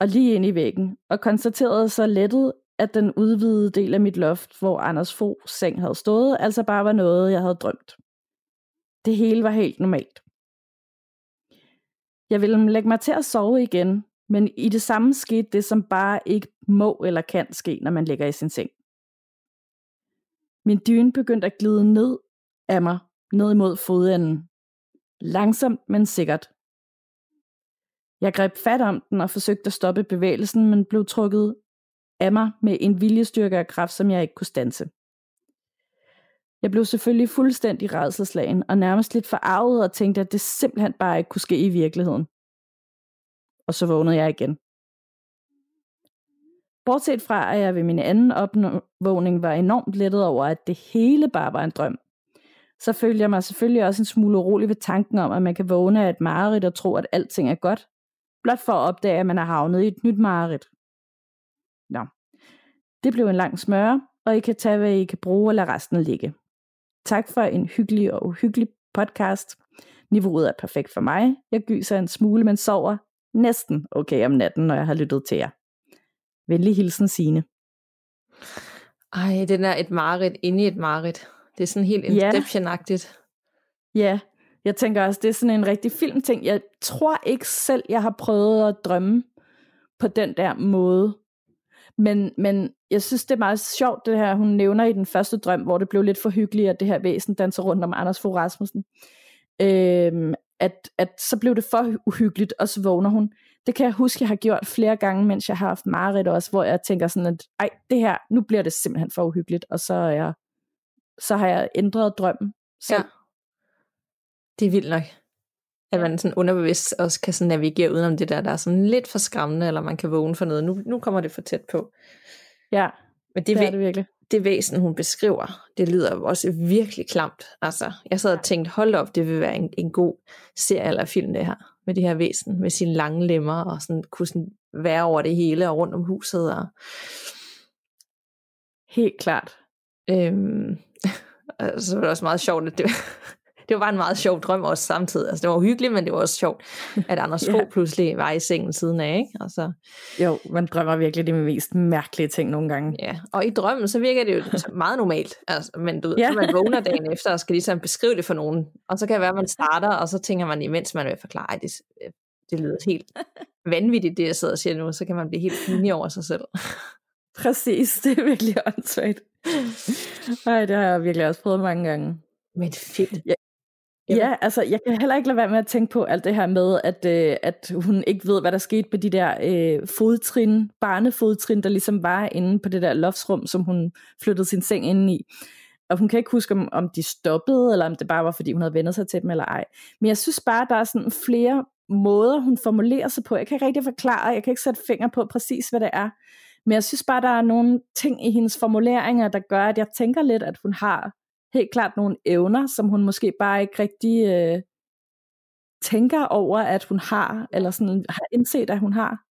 og lige ind i væggen, og konstaterede så lettet, at den udvidede del af mit loft, hvor Anders Fo seng havde stået, altså bare var noget, jeg havde drømt. Det hele var helt normalt. Jeg ville lægge mig til at sove igen, men i det samme skete det, som bare ikke må eller kan ske, når man ligger i sin seng. Min dyne begyndte at glide ned af mig, ned imod fodenden. Langsomt, men sikkert. Jeg greb fat om den og forsøgte at stoppe bevægelsen, men blev trukket af mig med en viljestyrke og kraft, som jeg ikke kunne stanse. Jeg blev selvfølgelig fuldstændig redselslagen og nærmest lidt forarvet og tænkte, at det simpelthen bare ikke kunne ske i virkeligheden. Og så vågnede jeg igen. Bortset fra, at jeg ved min anden opvågning var enormt lettet over, at det hele bare var en drøm, så følte jeg mig selvfølgelig også en smule urolig ved tanken om, at man kan vågne af et mareridt og tro, at alting er godt, blot for at opdage, at man er havnet i et nyt mareridt. Nå, det blev en lang smøre, og I kan tage, hvad I kan bruge, og lade resten ligge. Tak for en hyggelig og uhyggelig podcast. Niveauet er perfekt for mig. Jeg gyser en smule, men sover næsten okay om natten, når jeg har lyttet til jer. Venlig hilsen, Signe. Ej, den er et mareridt inde i et mareridt. Det er sådan helt Inception-agtigt. Ja. ja, jeg tænker også, det er sådan en rigtig filmting. Jeg tror ikke selv, jeg har prøvet at drømme på den der måde. Men, men jeg synes, det er meget sjovt, det her, hun nævner i den første drøm, hvor det blev lidt for hyggeligt, at det her væsen danser rundt om Anders Fogh Rasmussen. Øhm, at, at så blev det for uhyggeligt, og så vågner hun. Det kan jeg huske, jeg har gjort flere gange, mens jeg har haft mareridt også, hvor jeg tænker sådan, at ej, det her, nu bliver det simpelthen for uhyggeligt, og så, er jeg, så har jeg ændret drømmen. Så. Ja. Det er vildt nok. At man sådan underbevidst også kan sådan navigere udenom det der, der er sådan lidt for skræmmende, eller man kan vågne for noget. Nu, nu kommer det for tæt på. Ja, Men det, det er det virkelig. Det væsen, hun beskriver, det lyder også virkelig klamt. Altså, jeg sad og tænkte, hold op, det vil være en, en god serie eller film, det her. Med det her væsen, med sine lange lemmer, og sådan, kunne sådan være over det hele, og rundt om huset. Og... Helt klart. Øhm, (laughs) så var det også meget sjovt, at det, det var bare en meget sjov drøm også samtidig. Altså, det var hyggeligt, men det var også sjovt, at Anders Fogh ja. pludselig var i sengen siden af. Ikke? Altså, jo, man drømmer virkelig de mest mærkelige ting nogle gange. Ja, og i drømmen, så virker det jo meget normalt. Altså, men du, ja. man vågner dagen efter og skal ligesom beskrive det for nogen. Og så kan det være, at man starter, og så tænker man, imens man vil forklare, det, det lyder helt (laughs) vanvittigt, det jeg sidder og siger nu, så kan man blive helt pinlig over sig selv. Præcis, det er virkelig åndssvagt. Nej, det har jeg virkelig også prøvet mange gange. Men fedt. Ja, Ja, altså jeg kan heller ikke lade være med at tænke på alt det her med, at, øh, at hun ikke ved, hvad der skete på de der øh, fodtrin, barnefodtrin, der ligesom var inde på det der loftsrum, som hun flyttede sin seng ind i. Og hun kan ikke huske, om, om de stoppede, eller om det bare var, fordi hun havde vendt sig til dem, eller ej. Men jeg synes bare, der er sådan flere måder, hun formulerer sig på. Jeg kan ikke rigtig forklare, jeg kan ikke sætte finger på præcis, hvad det er. Men jeg synes bare, der er nogle ting i hendes formuleringer, der gør, at jeg tænker lidt, at hun har helt klart nogle evner, som hun måske bare ikke rigtig øh, tænker over, at hun har, eller sådan har indset, at hun har.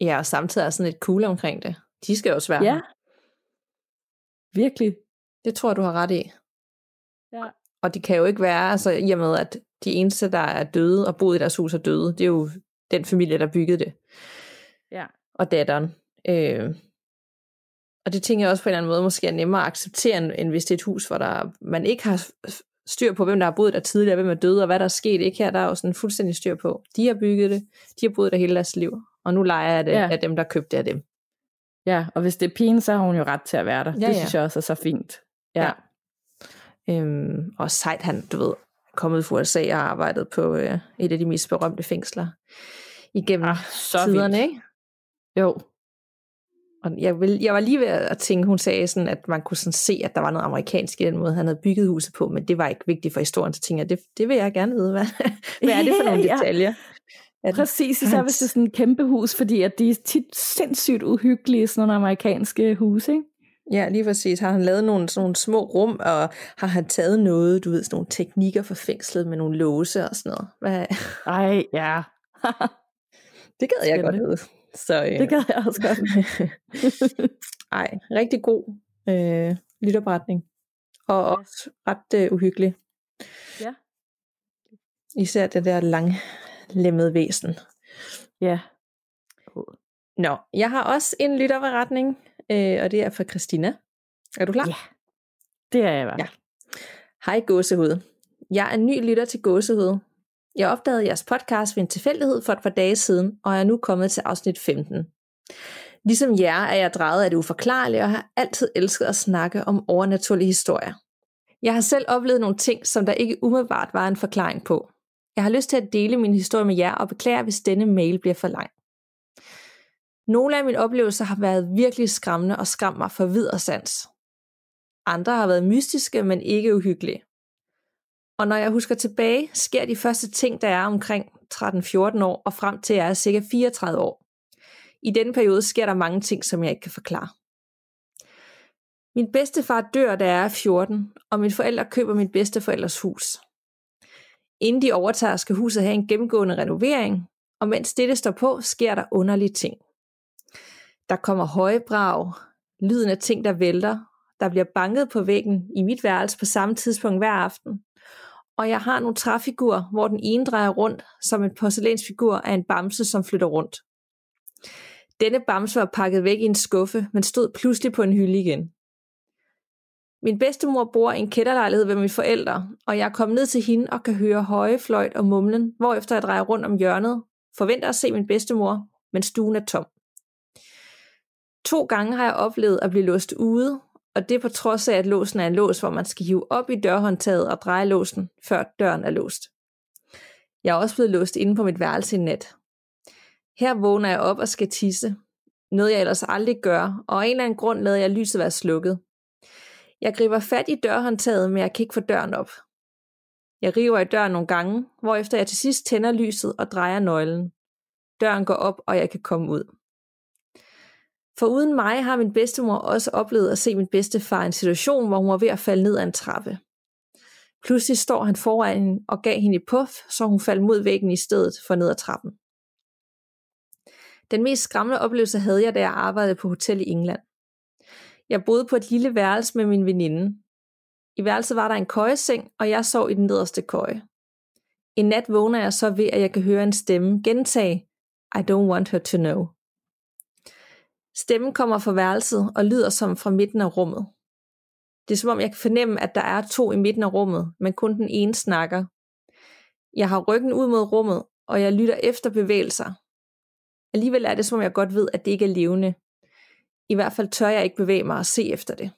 Ja, og samtidig er sådan lidt cool omkring det. De skal også være Ja, virkelig. Det tror du har ret i. Ja. Og det kan jo ikke være, altså i og med, at de eneste, der er døde og boet i deres hus er døde, det er jo den familie, der byggede det. Ja. Og datteren. Øh, og det tænker jeg også på en eller anden måde måske er nemmere at acceptere, end hvis det er et hus, hvor der, man ikke har styr på, hvem der har boet der tidligere, hvem er døde, og hvad der er sket. Ikke her, der er jo sådan fuldstændig styr på. De har bygget det, de har boet der hele deres liv, og nu leger jeg det ja. af dem, der købte det af dem. Ja, og hvis det er pigen, så har hun jo ret til at være der. Ja, det ja. synes jeg også er så fint. Ja. ja. Øhm, og sejt han, du ved, kommet fra USA og arbejdet på øh, et af de mest berømte fængsler igennem ah, så tiderne, vildt. ikke? Jo, og jeg, vil, jeg var lige ved at tænke, hun sagde sådan, at man kunne sådan se, at der var noget amerikansk i den måde, han havde bygget huset på, men det var ikke vigtigt for historien, så tænkte jeg, det, det vil jeg gerne vide, hvad, (laughs) hvad er det for nogle (laughs) ja. detaljer? At, Præcis, især hvis det er sådan et kæmpe hus, fordi at de er tit sindssygt uhyggelige, sådan nogle amerikanske huse, ikke? Ja, lige præcis. Har han lavet nogle, sådan nogle små rum, og har han taget noget, du ved, sådan nogle teknikker for fængslet med nogle låse og sådan noget? Hvad? Ej, ja. (laughs) det gad jeg godt vide. Så, øh, det gad jeg også godt. (laughs) Ej, rigtig god øh, lytopretning. Og også ret øh, uhyggelig. Ja. Især det der langlemmede væsen. Ja. Nå, jeg har også en lytterberetning, øh, og det er fra Christina. Er du klar? Ja, det er jeg. Ja. Hej Gåsehud. Jeg er ny lytter til Gåsehud. Jeg opdagede jeres podcast ved en tilfældighed for et par dage siden, og er nu kommet til afsnit 15. Ligesom jer er jeg drejet af det uforklarlige, og har altid elsket at snakke om overnaturlige historier. Jeg har selv oplevet nogle ting, som der ikke umiddelbart var en forklaring på. Jeg har lyst til at dele min historie med jer, og beklager, hvis denne mail bliver for lang. Nogle af mine oplevelser har været virkelig skræmmende og skræmt mig for vid og sans. Andre har været mystiske, men ikke uhyggelige. Og når jeg husker tilbage, sker de første ting, der er omkring 13-14 år og frem til jeg er cirka 34 år. I denne periode sker der mange ting, som jeg ikke kan forklare. Min bedstefar dør, da jeg er 14, og mine forældre køber min bedsteforældres hus. Inden de overtager, skal huset have en gennemgående renovering, og mens dette står på, sker der underlige ting. Der kommer høje brag, lyden af ting, der vælter, der bliver banket på væggen i mit værelse på samme tidspunkt hver aften. Og jeg har nogle træfigurer, hvor den ene drejer rundt som en porcelænsfigur af en bamse, som flytter rundt. Denne bamse var pakket væk i en skuffe, men stod pludselig på en hylde igen. Min bedstemor bor i en kætterlejlighed ved mine forældre, og jeg er kommet ned til hende og kan høre høje fløjt og mumlen, hvorefter jeg drejer rundt om hjørnet, forventer at se min bedstemor, men stuen er tom. To gange har jeg oplevet at blive låst ude, og det på trods af, at låsen er en lås, hvor man skal hive op i dørhåndtaget og dreje låsen, før døren er låst. Jeg er også blevet låst inde på mit værelse i nat. Her vågner jeg op og skal tisse, noget jeg ellers aldrig gør, og af en eller anden grund lader jeg lyset være slukket. Jeg griber fat i dørhåndtaget, men jeg kan ikke få døren op. Jeg river i døren nogle gange, hvorefter jeg til sidst tænder lyset og drejer nøglen. Døren går op, og jeg kan komme ud. For uden mig har min bedstemor også oplevet at se min bedstefar i en situation, hvor hun var ved at falde ned ad en trappe. Pludselig står han foran hende og gav hende et puff, så hun faldt mod væggen i stedet for ned ad trappen. Den mest skræmmende oplevelse havde jeg, da jeg arbejdede på hotel i England. Jeg boede på et lille værelse med min veninde. I værelset var der en køjeseng, og jeg sov i den nederste køje. En nat vågner jeg så ved, at jeg kan høre en stemme gentage, I don't want her to know. Stemmen kommer fra værelset og lyder som fra midten af rummet. Det er som om jeg kan fornemme, at der er to i midten af rummet, men kun den ene snakker. Jeg har ryggen ud mod rummet, og jeg lytter efter bevægelser. Alligevel er det som om jeg godt ved, at det ikke er levende. I hvert fald tør jeg ikke bevæge mig og se efter det.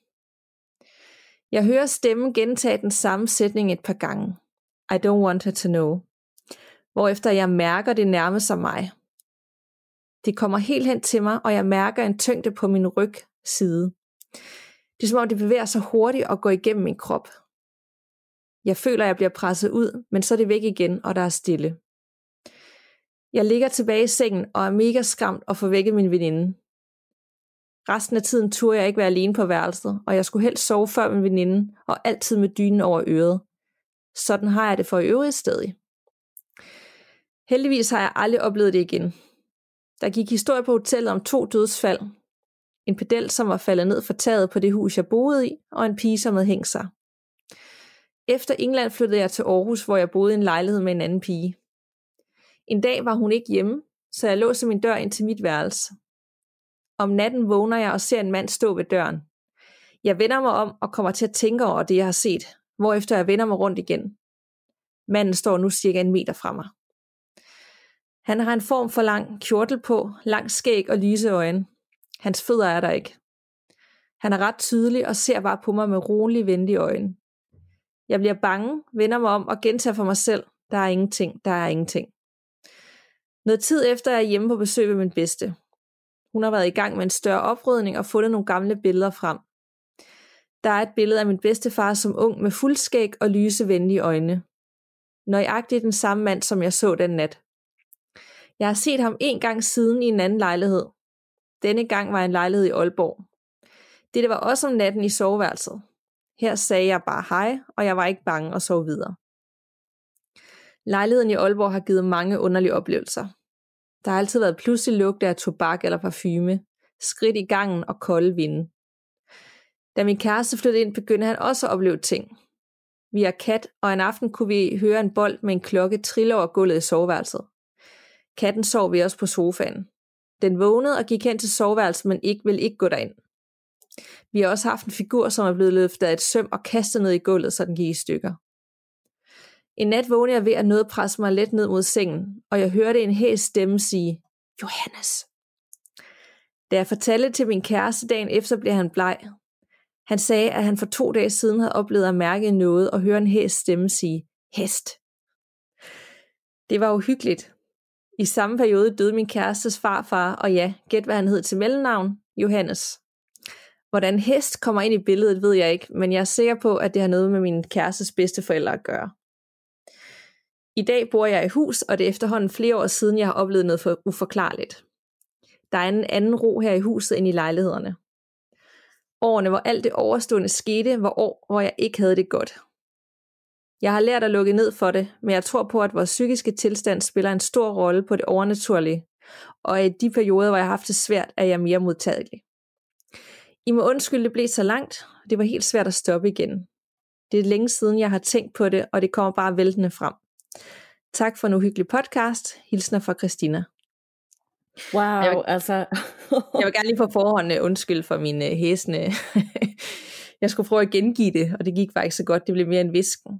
Jeg hører stemmen gentage den samme sætning et par gange. I don't want her to know. Hvorefter jeg mærker det nærme sig mig. Det kommer helt hen til mig, og jeg mærker en tyngde på min rygside. Det er som om det bevæger sig hurtigt og går igennem min krop. Jeg føler, at jeg bliver presset ud, men så er det væk igen, og der er stille. Jeg ligger tilbage i sengen og er mega skræmt og får vækket min veninde. Resten af tiden turde jeg ikke være alene på værelset, og jeg skulle helst sove før min veninde, og altid med dynen over øret. Sådan har jeg det for i øvrigt stadig. Heldigvis har jeg aldrig oplevet det igen. Der gik historie på hotellet om to dødsfald. En pedel, som var faldet ned fra taget på det hus, jeg boede i, og en pige, som havde hængt sig. Efter England flyttede jeg til Aarhus, hvor jeg boede i en lejlighed med en anden pige. En dag var hun ikke hjemme, så jeg låste min dør ind til mit værelse. Om natten vågner jeg og ser en mand stå ved døren. Jeg vender mig om og kommer til at tænke over det, jeg har set, hvorefter jeg vender mig rundt igen. Manden står nu cirka en meter fra mig. Han har en form for lang kjortel på, lang skæg og lyse øjne. Hans fødder er der ikke. Han er ret tydelig og ser bare på mig med rolig, venlige øjne. Jeg bliver bange, vender mig om og gentager for mig selv. Der er ingenting, der er ingenting. Noget tid efter er jeg hjemme på besøg ved min bedste. Hun har været i gang med en større oprydning og fundet nogle gamle billeder frem. Der er et billede af min bedstefar som ung med fuldskæg og lyse venlige øjne. Nøjagtigt den samme mand, som jeg så den nat. Jeg har set ham en gang siden i en anden lejlighed. Denne gang var en lejlighed i Aalborg. Det var også om natten i soveværelset. Her sagde jeg bare hej, og jeg var ikke bange og sov videre. Lejligheden i Aalborg har givet mange underlige oplevelser. Der har altid været pludselig lugte af tobak eller parfume, skridt i gangen og kolde vinde. Da min kæreste flyttede ind, begyndte han også at opleve ting. Vi er kat, og en aften kunne vi høre en bold med en klokke trille over gulvet i soveværelset. Katten sov vi også på sofaen. Den vågnede og gik hen til soveværelset, men ikke vil ikke gå derind. Vi har også haft en figur, som er blevet løftet af et søm og kastet ned i gulvet, så den gik i stykker. En nat vågnede jeg ved at noget presse mig let ned mod sengen, og jeg hørte en hæs stemme sige, Johannes. Da jeg fortalte til min kæreste dagen efter, blev han bleg. Han sagde, at han for to dage siden havde oplevet at mærke noget og høre en hæs stemme sige, hest. Det var uhyggeligt. I samme periode døde min kærestes farfar, og ja, gæt hvad han hed til mellemnavn, Johannes. Hvordan hest kommer ind i billedet, ved jeg ikke, men jeg er sikker på, at det har noget med min kærestes bedsteforældre at gøre. I dag bor jeg i hus, og det er efterhånden flere år siden, jeg har oplevet noget for uforklarligt. Der er en anden ro her i huset end i lejlighederne. Årene, hvor alt det overstående skete, var år, hvor jeg ikke havde det godt. Jeg har lært at lukke ned for det, men jeg tror på, at vores psykiske tilstand spiller en stor rolle på det overnaturlige, og i de perioder, hvor jeg har haft det svært, er jeg mere modtagelig. I må undskylde, det blev så langt, og det var helt svært at stoppe igen. Det er længe siden, jeg har tænkt på det, og det kommer bare væltende frem. Tak for en uhyggelig podcast. Hilsner fra Christina. Wow, jeg vil, altså... (laughs) jeg vil gerne lige på forhånd uh, undskylde for mine uh, hæsene. (laughs) jeg skulle prøve at gengive det, og det gik faktisk så godt, det blev mere en visken.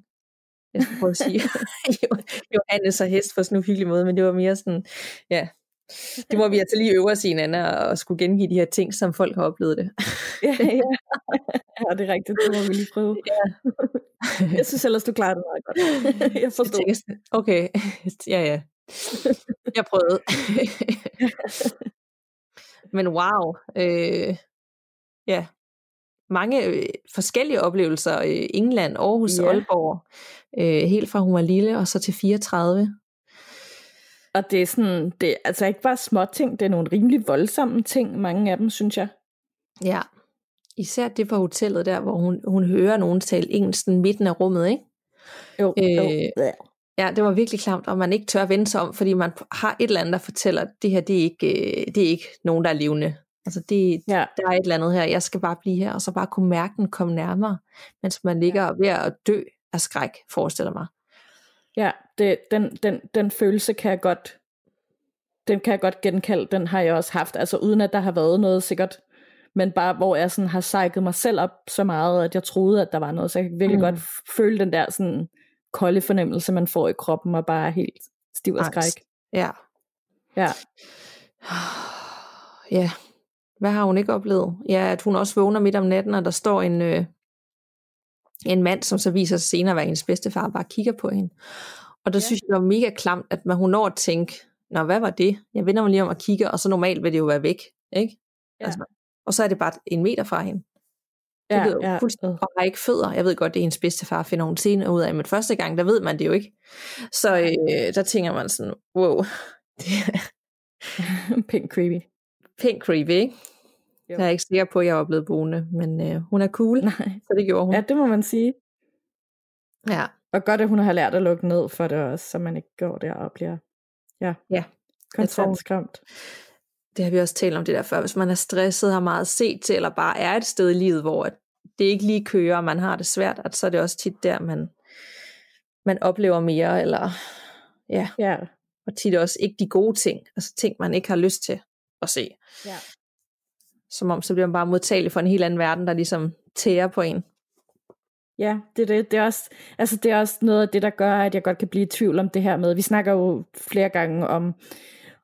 Jeg skulle prøve at sige (laughs) (laughs) Johannes og hest på sådan en uhyggelig måde, men det var mere sådan, ja, (laughs) det må vi altså lige øve os i hinanden og skulle gengive de her ting, som folk har oplevet det. ja, ja. ja, det er rigtigt. Det må vi lige prøve. Ja. jeg synes ellers, du klarer det meget godt. jeg forstår. Jeg tænker, okay, ja ja. Jeg prøvede. Men wow. Øh, ja. Mange øh, forskellige oplevelser. Øh, England, Aarhus, ja. Aalborg. Øh, helt fra hun var lille og så til 34. Og det er sådan, det er altså ikke bare små ting, det er nogle rimelig voldsomme ting, mange af dem, synes jeg. Ja, især det på hotellet der, hvor hun, hun hører nogen tale engelsk midten af rummet, ikke? Jo, øh, jo. Ja, det var virkelig klamt, og man ikke tør vende sig om, fordi man har et eller andet, der fortæller, at det her, det er ikke, øh, det er ikke nogen, der er levende. Altså, det, ja. der er et eller andet her, jeg skal bare blive her, og så bare kunne mærke den komme nærmere, mens man ligger ja. ved at dø af skræk, forestiller mig. Ja, det, den, den, den følelse kan jeg godt, den kan jeg godt genkalde, den har jeg også haft, altså uden at der har været noget sikkert, men bare hvor jeg sådan har sejket mig selv op så meget, at jeg troede, at der var noget, så jeg kan virkelig mm. godt føle den der sådan kolde fornemmelse, man får i kroppen, og bare helt stiv af skræk. Ja. Ja. Ja. Hvad har hun ikke oplevet? Ja, at hun også vågner midt om natten, og der står en, øh, en mand, som så viser sig senere at være hendes bedstefar, bare kigger på hende. Og der ja. synes jeg, det var mega klamt, at man, hun når at tænke, Nå, hvad var det? Jeg vender mig lige om og kigger, og så normalt vil det jo være væk, ikke? Ja. Altså, og så er det bare en meter fra hende. Det ja, lyder ja. fuldstændig, og har ikke fødder. Jeg ved godt, det er hendes bedstefar, finder hun senere ud af, men første gang, der ved man det jo ikke. Så øh, der tænker man sådan, wow. (laughs) (laughs) Pink creepy. Pink creepy, ikke? Jo. Jeg er ikke sikker på, at jeg er blevet boende, men øh, hun er cool, Nej. så det gjorde hun. Ja, det må man sige. Ja. Og godt, at hun har lært at lukke ned for det også, så man ikke går der og bliver ja, ja. konstant skræmt. Det har vi også talt om det der før. Hvis man er stresset, har meget set til, eller bare er et sted i livet, hvor det ikke lige kører, og man har det svært, at så er det også tit der, man, man oplever mere, eller ja. ja. Og tit også ikke de gode ting, altså ting, man ikke har lyst til at se. Ja som om så bliver man bare modtagelig for en helt anden verden, der ligesom tærer på en. Ja, det er det. Det er, også, altså det er også noget af det, der gør, at jeg godt kan blive i tvivl om det her med. Vi snakker jo flere gange om,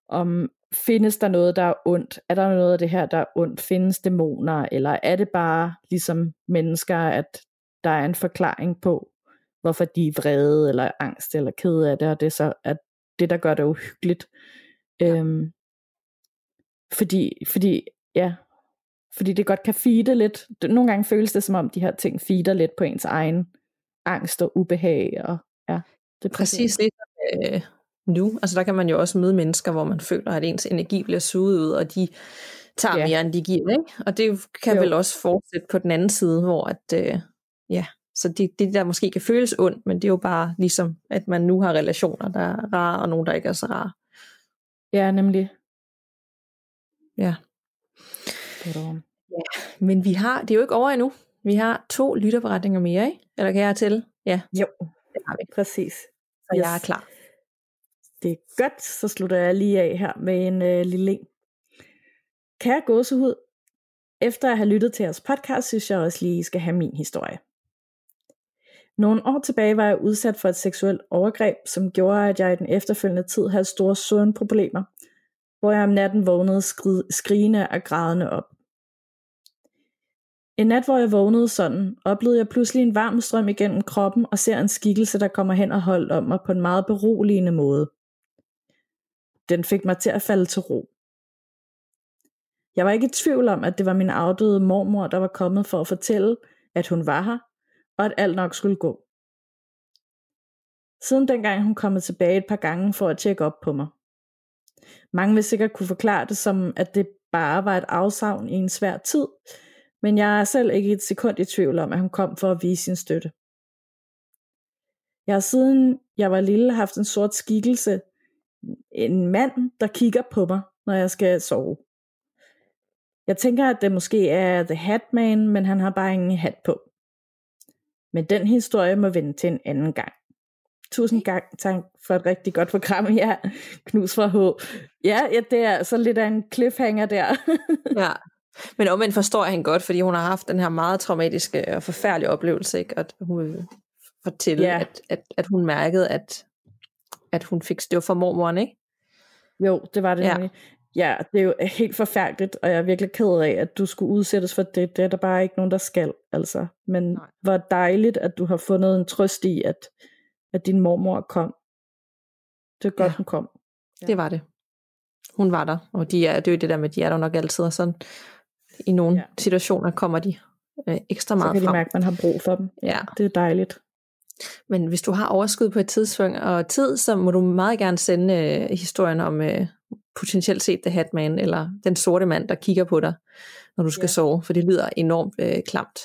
om findes der noget, der er ondt? Er der noget af det her, der er ondt? Findes dæmoner? Eller er det bare ligesom mennesker, at der er en forklaring på, hvorfor de er vrede, eller angst, eller kede af det, og det er så at det, der gør det uhyggeligt. Ja. Øhm, fordi, fordi, ja, fordi det godt kan feede lidt. Nogle gange føles det som om, de her ting feeder lidt på ens egen angst og ubehag. Og, ja, det er præcis det øh, nu. Altså der kan man jo også møde mennesker, hvor man føler, at ens energi bliver suget ud, og de tager ja. mere, end de giver. Ikke? Og det kan jo. vel også fortsætte på den anden side, hvor at, øh, ja, så det, det der måske kan føles ondt, men det er jo bare ligesom, at man nu har relationer, der er rare, og nogle, der ikke er så rare. Ja, nemlig. Ja. Ja, men vi har, det er jo ikke over endnu. Vi har to lytterberetninger mere, ikke? Eller kan jeg til? Ja. Jo, det har vi. Præcis. Så yes. jeg er klar. Det er godt, så slutter jeg lige af her med en øh, lille en. Kære gåsehud, efter at have lyttet til jeres podcast, synes jeg også lige, I skal have min historie. Nogle år tilbage var jeg udsat for et seksuelt overgreb, som gjorde, at jeg i den efterfølgende tid havde store søvnproblemer, hvor jeg om natten vågnede skrigende og grædende op. En nat, hvor jeg vågnede sådan, oplevede jeg pludselig en varm strøm igennem kroppen og ser en skikkelse, der kommer hen og holdt om mig på en meget beroligende måde. Den fik mig til at falde til ro. Jeg var ikke i tvivl om, at det var min afdøde mormor, der var kommet for at fortælle, at hun var her, og at alt nok skulle gå. Siden dengang hun kommet tilbage et par gange for at tjekke op på mig. Mange vil sikkert kunne forklare det som, at det bare var et afsavn i en svær tid, men jeg er selv ikke et sekund i tvivl om, at hun kom for at vise sin støtte. Jeg har siden jeg var lille haft en sort skikkelse, en mand, der kigger på mig, når jeg skal sove. Jeg tænker, at det måske er The Hatman, men han har bare ingen hat på. Men den historie må vende til en anden gang. Tusind gang tak for et rigtig godt program. Ja, knus fra H. Ja, ja det er så lidt af en cliffhanger der. (laughs) ja, men omvendt forstår jeg hende godt, fordi hun har haft den her meget traumatiske og forfærdelige oplevelse, ikke? at hun vil fortælle, ja. at, at, at hun mærkede, at, at hun fik støv for mormoren, ikke? Jo, det var det ja. Ja, det er jo helt forfærdeligt, og jeg er virkelig ked af, at du skulle udsættes for det. Det er der bare ikke nogen, der skal, altså. Men Nej. hvor dejligt, at du har fundet en trøst i, at, at din mormor kom. Det er godt, ja. hun kom. Ja. Det var det. Hun var der, og de er, det er jo det der med, de er der nok altid, og sådan i nogle ja. situationer kommer de øh, ekstra meget frem. Så kan de mærke, at man har brug for dem. Ja. ja. Det er dejligt. Men hvis du har overskud på et tidspunkt og tid, så må du meget gerne sende øh, historien om øh, potentielt set The Hatman, eller den sorte mand, der kigger på dig, når du skal ja. sove, for det lyder enormt øh, klamt.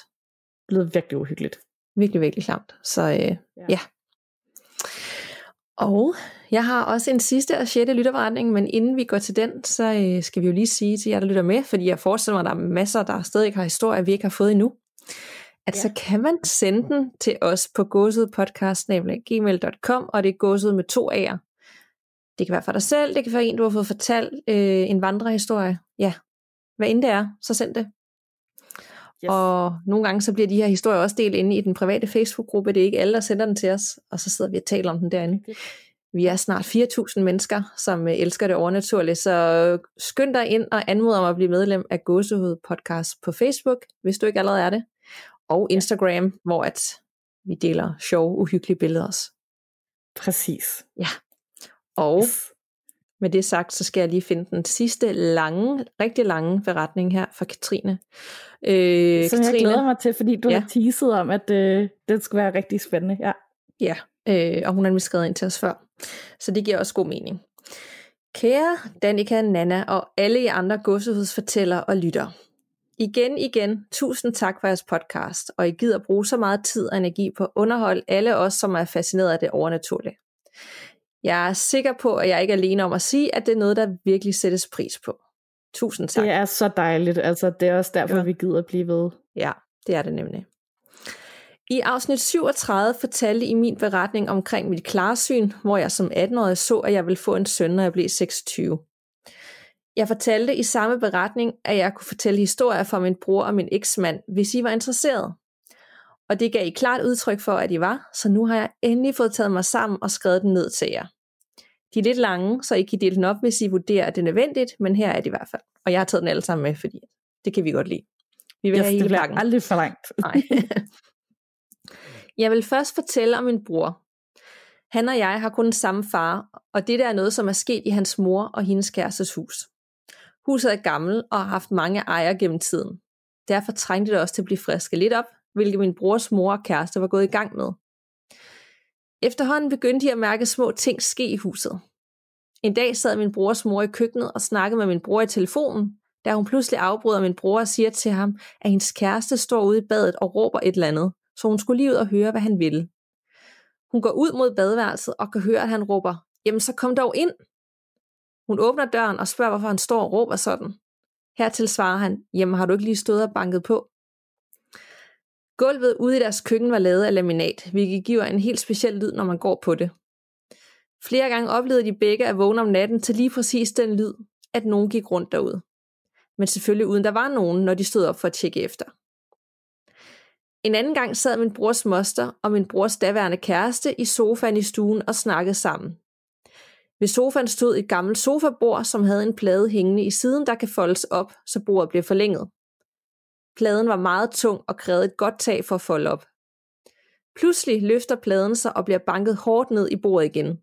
Det lyder virkelig uhyggeligt. Virkelig, virkelig klamt. Så øh, ja. ja. Og jeg har også en sidste og sjette lytterberetning, men inden vi går til den, så øh, skal vi jo lige sige til jer, der lytter med, fordi jeg forestiller mig, at der er masser, der stadig har historier, vi ikke har fået endnu, at ja. så kan man sende den til os på gåsudpodcast.gmail.com, og det er gåsud med to A'er. Det kan være for dig selv, det kan være en, du har fået fortalt øh, en vandrehistorie. Ja, hvad end det er, så send det. Yes. Og nogle gange så bliver de her historier også delt inde i den private Facebook-gruppe. Det er ikke alle, der sender den til os, og så sidder vi og taler om den derinde. Vi er snart 4.000 mennesker, som øh, elsker det overnaturlige, så skynd dig ind og anmod om at blive medlem af Gåsehud Podcast på Facebook, hvis du ikke allerede er det, og Instagram, hvor at vi deler sjove, uhyggelige billeder også. Præcis. Ja. Og yes. Med det sagt, så skal jeg lige finde den sidste lange, rigtig lange beretning her fra Katrine. Øh, Som Katrine, jeg glæder mig til, fordi du ja. har teaset om, at øh, det skal være rigtig spændende. Ja, ja øh, og hun har nemlig skrevet ind til os før. Så det giver også god mening. Kære Danika, Nana og alle I andre godsehudsfortæller og lytter. Igen, igen, tusind tak for jeres podcast, og I gider bruge så meget tid og energi på at underholde alle os, som er fascineret af det overnaturlige. Jeg er sikker på, at jeg ikke er alene om at sige, at det er noget, der virkelig sættes pris på. Tusind tak. Det er så dejligt. Altså, det er også derfor, ja. vi gider blive ved. Ja, det er det nemlig. I afsnit 37 fortalte I min beretning omkring mit klarsyn, hvor jeg som 18-årig så, at jeg ville få en søn, når jeg blev 26. Jeg fortalte i samme beretning, at jeg kunne fortælle historier fra min bror og min eksmand, hvis I var interesseret. Og det gav I klart udtryk for, at I var, så nu har jeg endelig fået taget mig sammen og skrevet den ned til jer. De er lidt lange, så I kan dele den op, hvis I vurderer, at det er nødvendigt, men her er det i hvert fald. Og jeg har taget den alle sammen med, fordi det kan vi godt lide. Vi vil yes, have hele det bliver aldrig for langt. (laughs) Nej. jeg vil først fortælle om min bror. Han og jeg har kun den samme far, og det der er noget, som er sket i hans mor og hendes kærestes hus. Huset er gammelt og har haft mange ejere gennem tiden. Derfor trængte det også til at blive frisket lidt op, hvilket min brors mor og kæreste var gået i gang med. Efterhånden begyndte de at mærke små ting ske i huset. En dag sad min brors mor i køkkenet og snakkede med min bror i telefonen, da hun pludselig afbryder min bror og siger til ham, at hendes kæreste står ude i badet og råber et eller andet, så hun skulle lige ud og høre, hvad han ville. Hun går ud mod badeværelset og kan høre, at han råber, jamen så kom dog ind. Hun åbner døren og spørger, hvorfor han står og råber sådan. Hertil svarer han, jamen har du ikke lige stået og banket på? Gulvet ude i deres køkken var lavet af laminat, hvilket giver en helt speciel lyd, når man går på det. Flere gange oplevede de begge at vågne om natten til lige præcis den lyd, at nogen gik rundt derude. Men selvfølgelig uden der var nogen, når de stod op for at tjekke efter. En anden gang sad min brors moster og min brors daværende kæreste i sofaen i stuen og snakkede sammen. Ved sofaen stod et gammelt sofabord, som havde en plade hængende i siden, der kan foldes op, så bordet bliver forlænget. Pladen var meget tung og krævede et godt tag for at folde op. Pludselig løfter pladen sig og bliver banket hårdt ned i bordet igen.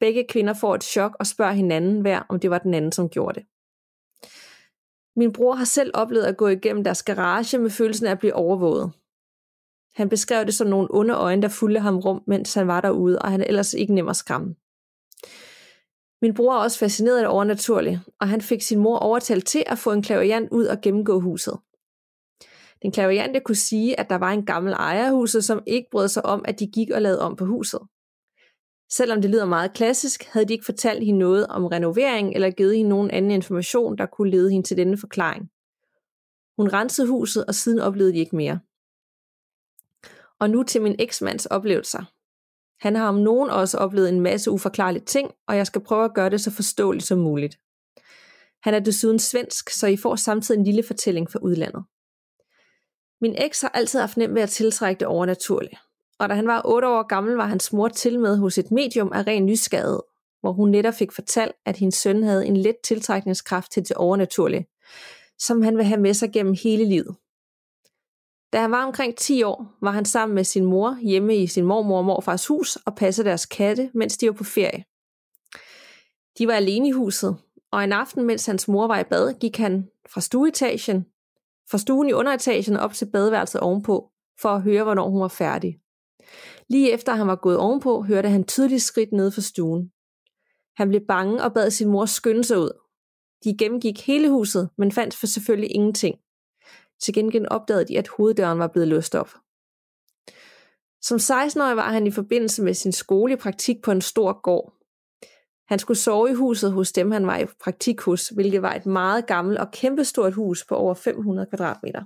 Begge kvinder får et chok og spørger hinanden hver, om det var den anden, som gjorde det. Min bror har selv oplevet at gå igennem deres garage med følelsen af at blive overvåget. Han beskrev det som nogle onde øjne, der fulgte ham rum, mens han var derude, og han er ellers ikke nem at skræmme. Min bror er også fascineret af det overnaturlige, og han fik sin mor overtalt til at få en klaverjant ud og gennemgå huset. Den klaviante kunne sige, at der var en gammel ejer huset, som ikke brød sig om, at de gik og lavede om på huset. Selvom det lyder meget klassisk, havde de ikke fortalt hende noget om renovering eller givet hende nogen anden information, der kunne lede hende til denne forklaring. Hun rensede huset, og siden oplevede de ikke mere. Og nu til min eksmands oplevelser. Han har om nogen også oplevet en masse uforklarlige ting, og jeg skal prøve at gøre det så forståeligt som muligt. Han er desuden svensk, så I får samtidig en lille fortælling fra udlandet. Min eks har altid haft nemt ved at tiltrække det overnaturlige. Og da han var 8 år gammel, var hans mor til med hos et medium af ren nysgerrighed, hvor hun netop fik fortalt, at hendes søn havde en let tiltrækningskraft til det overnaturlige, som han vil have med sig gennem hele livet. Da han var omkring 10 år, var han sammen med sin mor hjemme i sin mormor og morfars hus og passede deres katte, mens de var på ferie. De var alene i huset, og en aften, mens hans mor var i bad, gik han fra stueetagen, fra stuen i underetagen op til badeværelset ovenpå, for at høre, hvornår hun var færdig. Lige efter han var gået ovenpå, hørte han tydeligt skridt ned for stuen. Han blev bange og bad sin mor skynde sig ud. De gennemgik hele huset, men fandt for selvfølgelig ingenting. Til gengæld opdagede de, at hoveddøren var blevet låst op. Som 16-årig var han i forbindelse med sin skole i praktik på en stor gård. Han skulle sove i huset hos dem, han var i praktik hos, hvilket var et meget gammelt og kæmpestort hus på over 500 kvadratmeter.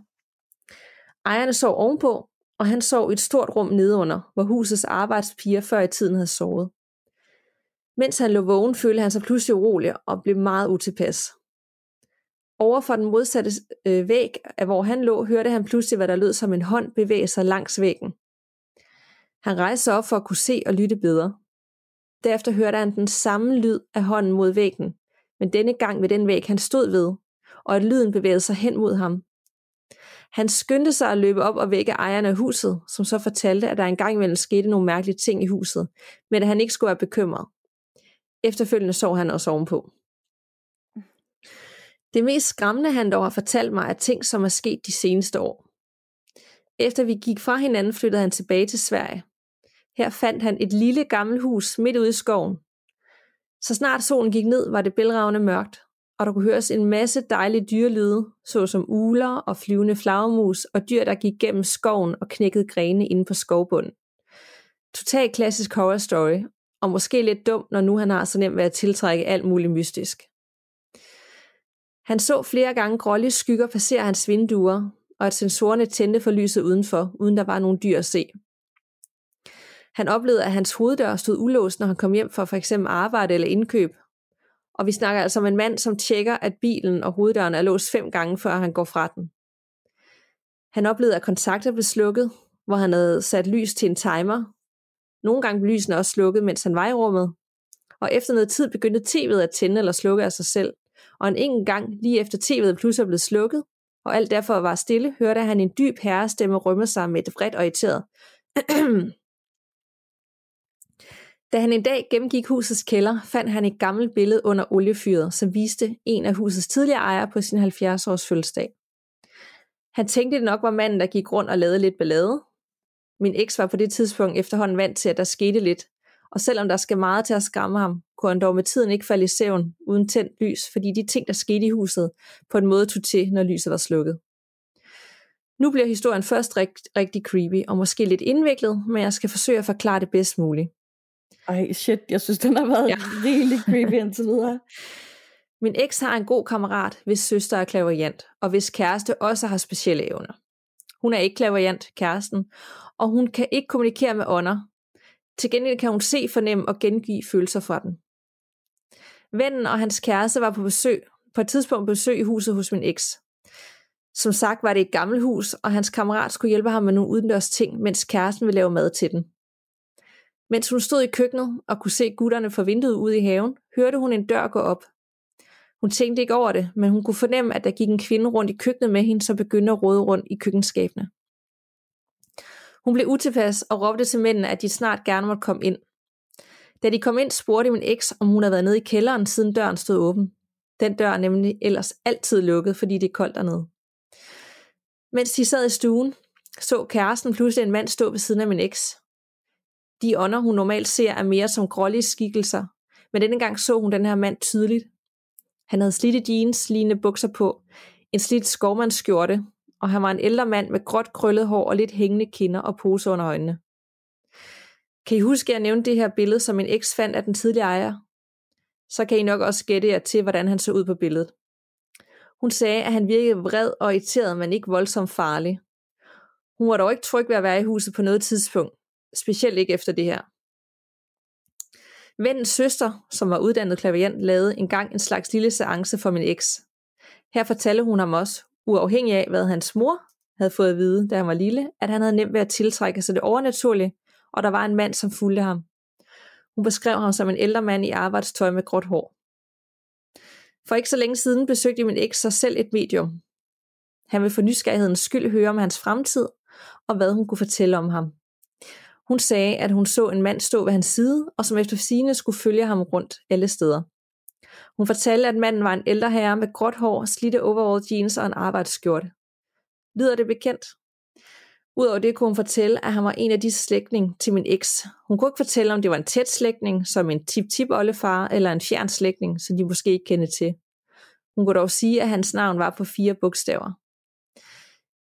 Ejerne sov ovenpå, og han sov i et stort rum nedenunder, hvor husets arbejdspiger før i tiden havde sovet. Mens han lå vågen, følte han sig pludselig urolig og blev meget utilpas. Over for den modsatte øh, væg, af hvor han lå, hørte han pludselig, hvad der lød som en hånd bevæge sig langs væggen. Han rejste sig op for at kunne se og lytte bedre. Derefter hørte han den samme lyd af hånden mod væggen, men denne gang ved den væg, han stod ved, og at lyden bevægede sig hen mod ham. Han skyndte sig at løbe op og vække ejeren af huset, som så fortalte, at der engang imellem skete nogle mærkelige ting i huset, men at han ikke skulle være bekymret. Efterfølgende sov han også ovenpå. Det mest skræmmende, han dog har fortalt mig, er ting, som er sket de seneste år. Efter vi gik fra hinanden, flyttede han tilbage til Sverige. Her fandt han et lille gammelt hus midt ude i skoven. Så snart solen gik ned, var det bælragende mørkt, og der kunne høres en masse dejlige dyrelyde, såsom uler og flyvende flagermus og dyr, der gik gennem skoven og knækkede grene inde på skovbunden. Total klassisk horror story, og måske lidt dum, når nu han har så nemt ved at tiltrække alt muligt mystisk. Han så flere gange grålige skygger passere hans vinduer, og at sensorerne tændte for lyset udenfor, uden der var nogen dyr at se. Han oplevede, at hans hoveddør stod ulåst, når han kom hjem for for eksempel arbejde eller indkøb. Og vi snakker altså om en mand, som tjekker, at bilen og hoveddøren er låst fem gange, før han går fra den. Han oplevede, at kontakter blev slukket, hvor han havde sat lys til en timer. Nogle gange blev lysene også slukket, mens han var i rummet. Og efter noget tid begyndte tv'et at tænde eller slukke af sig selv. Og en enkelt gang, lige efter tv'et pludselig blev slukket, og alt derfor var stille, hørte han en dyb herrestemme rømme sig med et vredt og irriteret. Da han en dag gennemgik husets kælder, fandt han et gammelt billede under oliefyret, som viste en af husets tidligere ejere på sin 70-års fødselsdag. Han tænkte det nok var manden, der gik rundt og lavede lidt ballade. Min eks var på det tidspunkt efterhånden vant til, at der skete lidt, og selvom der skal meget til at skamme ham, kunne han dog med tiden ikke falde i søvn uden tændt lys, fordi de ting, der skete i huset, på en måde tog til, når lyset var slukket. Nu bliver historien først rigt, rigtig creepy og måske lidt indviklet, men jeg skal forsøge at forklare det bedst muligt. Ej, shit, jeg synes, den har været ja. rigtig creepy (laughs) indtil videre. Min eks har en god kammerat, hvis søster er klaverjant, og hvis kæreste også har specielle evner. Hun er ikke klaverjant, kæresten, og hun kan ikke kommunikere med ånder. Til gengæld kan hun se, fornemme og gengive følelser for den. Vennen og hans kæreste var på besøg, på et tidspunkt besøg i huset hos min eks. Som sagt var det et gammelt hus, og hans kammerat skulle hjælpe ham med nogle udendørs ting, mens kæresten ville lave mad til den. Mens hun stod i køkkenet og kunne se gutterne fra vinduet ude i haven, hørte hun en dør gå op. Hun tænkte ikke over det, men hun kunne fornemme, at der gik en kvinde rundt i køkkenet med hende, som begyndte at råde rundt i køkkenskabene. Hun blev utilpas og råbte til mændene, at de snart gerne måtte komme ind. Da de kom ind, spurgte min eks, om hun havde været nede i kælderen, siden døren stod åben. Den dør er nemlig ellers altid lukket, fordi det er koldt dernede. Mens de sad i stuen, så kæresten pludselig en mand stå ved siden af min eks. De ånder, hun normalt ser, er mere som grålige skikkelser, men denne gang så hun den her mand tydeligt. Han havde slidte jeans, lignende bukser på, en slidt skovmandsskjorte, og han var en ældre mand med gråt krøllet hår og lidt hængende kinder og pose under øjnene. Kan I huske, at jeg nævnte det her billede, som min eks fandt af den tidligere ejer? Så kan I nok også gætte jer til, hvordan han så ud på billedet. Hun sagde, at han virkede vred og irriteret, men ikke voldsomt farlig. Hun var dog ikke tryg ved at være i huset på noget tidspunkt, specielt ikke efter det her. Vendens søster, som var uddannet klaviant, lavede engang en slags lille seance for min eks. Her fortalte hun ham også, uafhængig af hvad hans mor havde fået at vide, da han var lille, at han havde nemt ved at tiltrække sig det overnaturlige, og der var en mand, som fulgte ham. Hun beskrev ham som en ældre mand i arbejdstøj med gråt hår. For ikke så længe siden besøgte min eks sig selv et medium. Han vil for nysgerrighedens skyld høre om hans fremtid, og hvad hun kunne fortælle om ham. Hun sagde, at hun så en mand stå ved hans side, og som efter sine skulle følge ham rundt alle steder. Hun fortalte, at manden var en ældre herre med gråt hår, slidte overall jeans og en arbejdsskjorte. Lyder det bekendt? Udover det kunne hun fortælle, at han var en af de slægtning til min eks. Hun kunne ikke fortælle, om det var en tæt slægtning, som en tip-tip-oldefar, eller en fjern slægtning, som de måske ikke kendte til. Hun kunne dog sige, at hans navn var på fire bogstaver.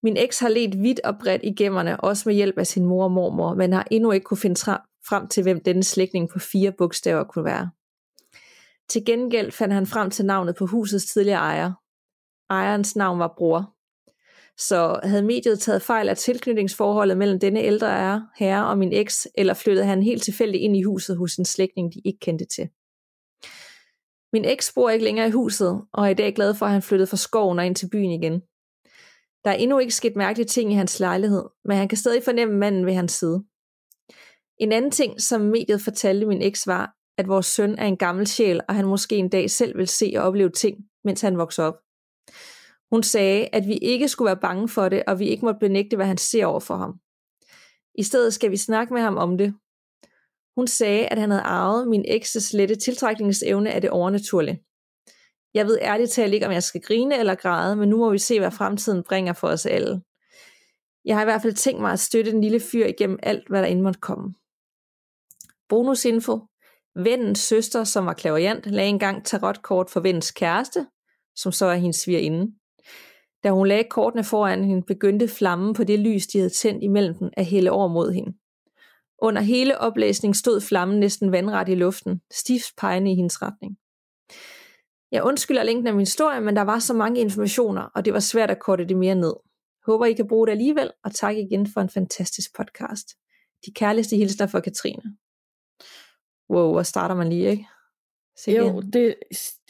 Min eks har let vidt og bredt i gemmerne, også med hjælp af sin mor og mormor, men har endnu ikke kunne finde frem til, hvem denne slægtning på fire bogstaver kunne være. Til gengæld fandt han frem til navnet på husets tidligere ejer. Ejerens navn var bror. Så havde mediet taget fejl af tilknytningsforholdet mellem denne ældre herre og min eks, eller flyttede han helt tilfældigt ind i huset hos en slægtning, de ikke kendte til. Min eks bor ikke længere i huset, og er i dag glad for, at han flyttede fra skoven og ind til byen igen. Der er endnu ikke sket mærkelige ting i hans lejlighed, men han kan stadig fornemme manden ved hans side. En anden ting, som mediet fortalte min eks var, at vores søn er en gammel sjæl, og han måske en dag selv vil se og opleve ting, mens han vokser op. Hun sagde, at vi ikke skulle være bange for det, og vi ikke måtte benægte, hvad han ser over for ham. I stedet skal vi snakke med ham om det. Hun sagde, at han havde arvet min ekses lette tiltrækningsevne af det overnaturlige. Jeg ved ærligt talt ikke, om jeg skal grine eller græde, men nu må vi se, hvad fremtiden bringer for os alle. Jeg har i hvert fald tænkt mig at støtte den lille fyr igennem alt, hvad der end måtte komme. Bonusinfo. Vennens søster, som var klaverjant, lagde engang tarotkort for vennens kæreste, som så er hendes svigerinde. Da hun lagde kortene foran hende, begyndte flammen på det lys, de havde tændt imellem dem, at hælde over mod hende. Under hele oplæsningen stod flammen næsten vandret i luften, stift pegende i hendes retning. Jeg undskylder længden af min historie, men der var så mange informationer, og det var svært at korte det mere ned. Håber, I kan bruge det alligevel, og tak igen for en fantastisk podcast. De kærligste hilsner for Katrine. Wow, hvor starter man lige, ikke? Se jo, igen. det,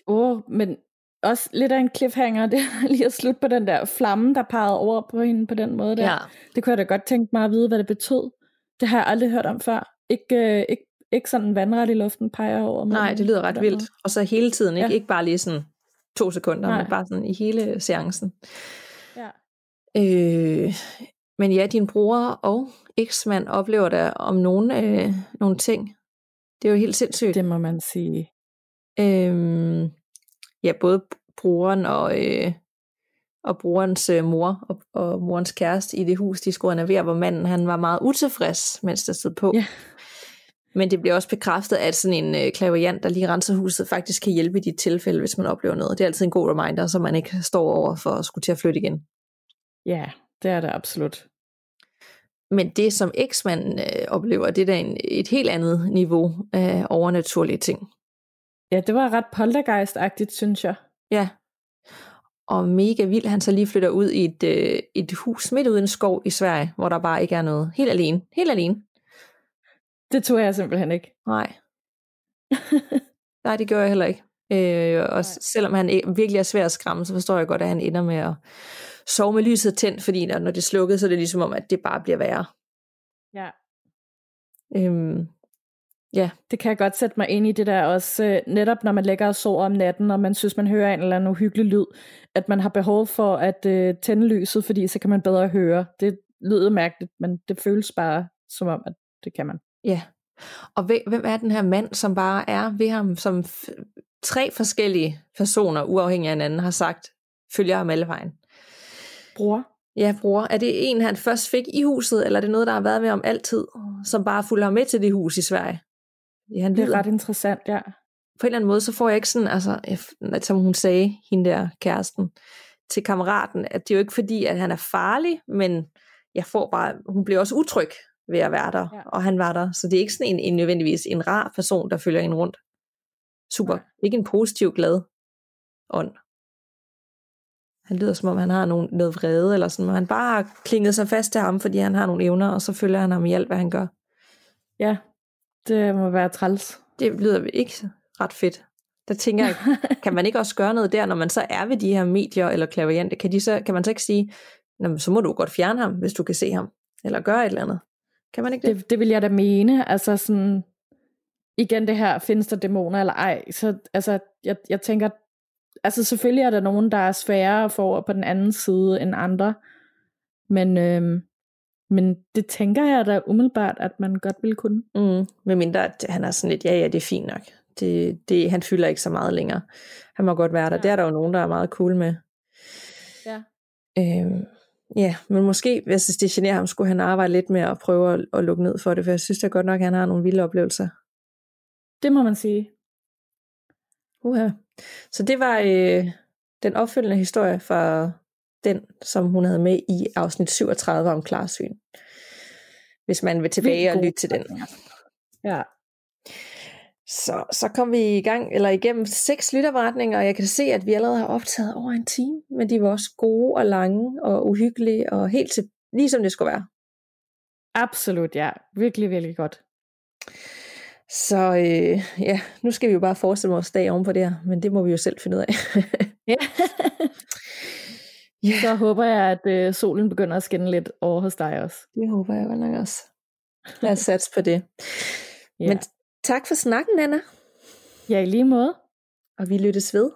oh, men også lidt af en cliffhanger, (laughs) det er lige at slutte på den der flamme, der pegede over på hende på den måde der. Ja. Det kunne jeg da godt tænke mig at vide, hvad det betød. Det har jeg aldrig hørt om før. Ikke, øh, ikke, ikke sådan vandret i luften peger over. Nej, det lyder ret vildt. Og så hele tiden, ikke, ja. ikke bare lige sådan to sekunder, Nej. men bare sådan i hele seancen. Ja. Øh, men ja, din bror og eksmand oplever der om nogle, øh, nogle ting. Det er jo helt sindssygt. Det må man sige. Øh, ja, både broren og, øh, og brorens øh, mor og, og morens kæreste i det hus, de skulle renovere, hvor manden han var meget utilfreds, mens der stod på. Ja. Men det bliver også bekræftet, at sådan en øh, klaverjant, der lige renser huset, faktisk kan hjælpe i de tilfælde, hvis man oplever noget. Det er altid en god reminder, så man ikke står over for at skulle til at flytte igen. Ja, det er det absolut. Men det, som eksmanden øh, oplever, det er da en, et helt andet niveau af overnaturlige ting. Ja, det var ret poltergeist-agtigt, synes jeg. Ja. Og mega vild, han så lige flytter ud i et, øh, et hus midt ude i en skov i Sverige, hvor der bare ikke er noget. Helt alene. Helt alene. Det tror jeg simpelthen ikke. Nej. (laughs) Nej, det gør jeg heller ikke. Øh, og Nej. selvom han virkelig er svær at skræmme, så forstår jeg godt, at han ender med at sove med lyset tændt, fordi når det er slukket, så er det ligesom om, at det bare bliver værre. Ja. Øhm, ja. Det kan jeg godt sætte mig ind i det der også, øh, netop når man lægger og sover om natten, og man synes, man hører en eller anden uhyggelig lyd, at man har behov for at øh, tænde lyset, fordi så kan man bedre høre. Det lyder mærkeligt, men det føles bare som om, at det kan man. Ja. Og hvem er den her mand, som bare er ved ham, som tre forskellige personer, uafhængig af hinanden, har sagt, følger ham alle vejen? Bror. Ja, bror. Er det en, han først fik i huset, eller er det noget, der har været med om altid, som bare fulgte ham med til det hus i Sverige? Ja, han det er ret interessant, ja. På en eller anden måde, så får jeg ikke sådan, altså, som hun sagde, hende der kæresten, til kammeraten, at det er jo ikke fordi, at han er farlig, men jeg får bare, hun bliver også utryg ved at være der, ja. og han var der. Så det er ikke sådan en, en nødvendigvis en rar person, der følger en rundt. Super. Ja. Ikke en positiv, glad ånd. Han lyder som om, han har nogen, noget vrede, eller sådan, men han bare har klinget sig fast til ham, fordi han har nogle evner, og så følger han ham i alt, hvad han gør. Ja, det må være træls. Det lyder ikke ret fedt. Der tænker jeg, (laughs) kan man ikke også gøre noget der, når man så er ved de her medier eller klaviante? Kan, de så, kan man så ikke sige, så må du godt fjerne ham, hvis du kan se ham, eller gøre et eller andet? Kan man ikke det? Det, det vil jeg da mene. Altså sådan, igen det her, findes der dæmoner eller ej? Så altså, jeg, jeg tænker, altså selvfølgelig er der nogen, der er sværere for på den anden side end andre, men, øhm, men det tænker jeg da umiddelbart, at man godt vil kunne. Mm, med mindre at han er sådan lidt, ja ja, det er fint nok. Det, det, han fylder ikke så meget længere. Han må godt være der. Ja. Det er der jo nogen, der er meget cool med. Ja. Øhm, Ja, men måske, hvis det generer ham, skulle han arbejde lidt med at prøve at, at lukke ned for det, for jeg synes da godt nok, at han har nogle vilde oplevelser. Det må man sige. Uha. Så det var øh, den opfølgende historie fra den, som hun havde med i afsnit 37 om klarsyn. Hvis man vil tilbage og lytte til den. Ja. Så, så kom vi i gang, eller igennem seks lytterberetninger, og jeg kan se, at vi allerede har optaget over en time, men de var også gode og lange og uhyggelige, og helt til, lige som det skulle være. Absolut, ja. Virkelig, virkelig godt. Så øh, ja, nu skal vi jo bare forestille vores dag oven på det her, men det må vi jo selv finde ud af. ja. (laughs) yeah. Så håber jeg, at øh, solen begynder at skinne lidt over hos dig også. Det håber jeg vel nok også. Lad os satse på det. Ja. Men Tak for snakken, Anna. Ja, i lige måde. Og vi lyttes ved.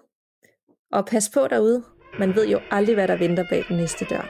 Og pas på derude. Man ved jo aldrig, hvad der venter bag den næste dør.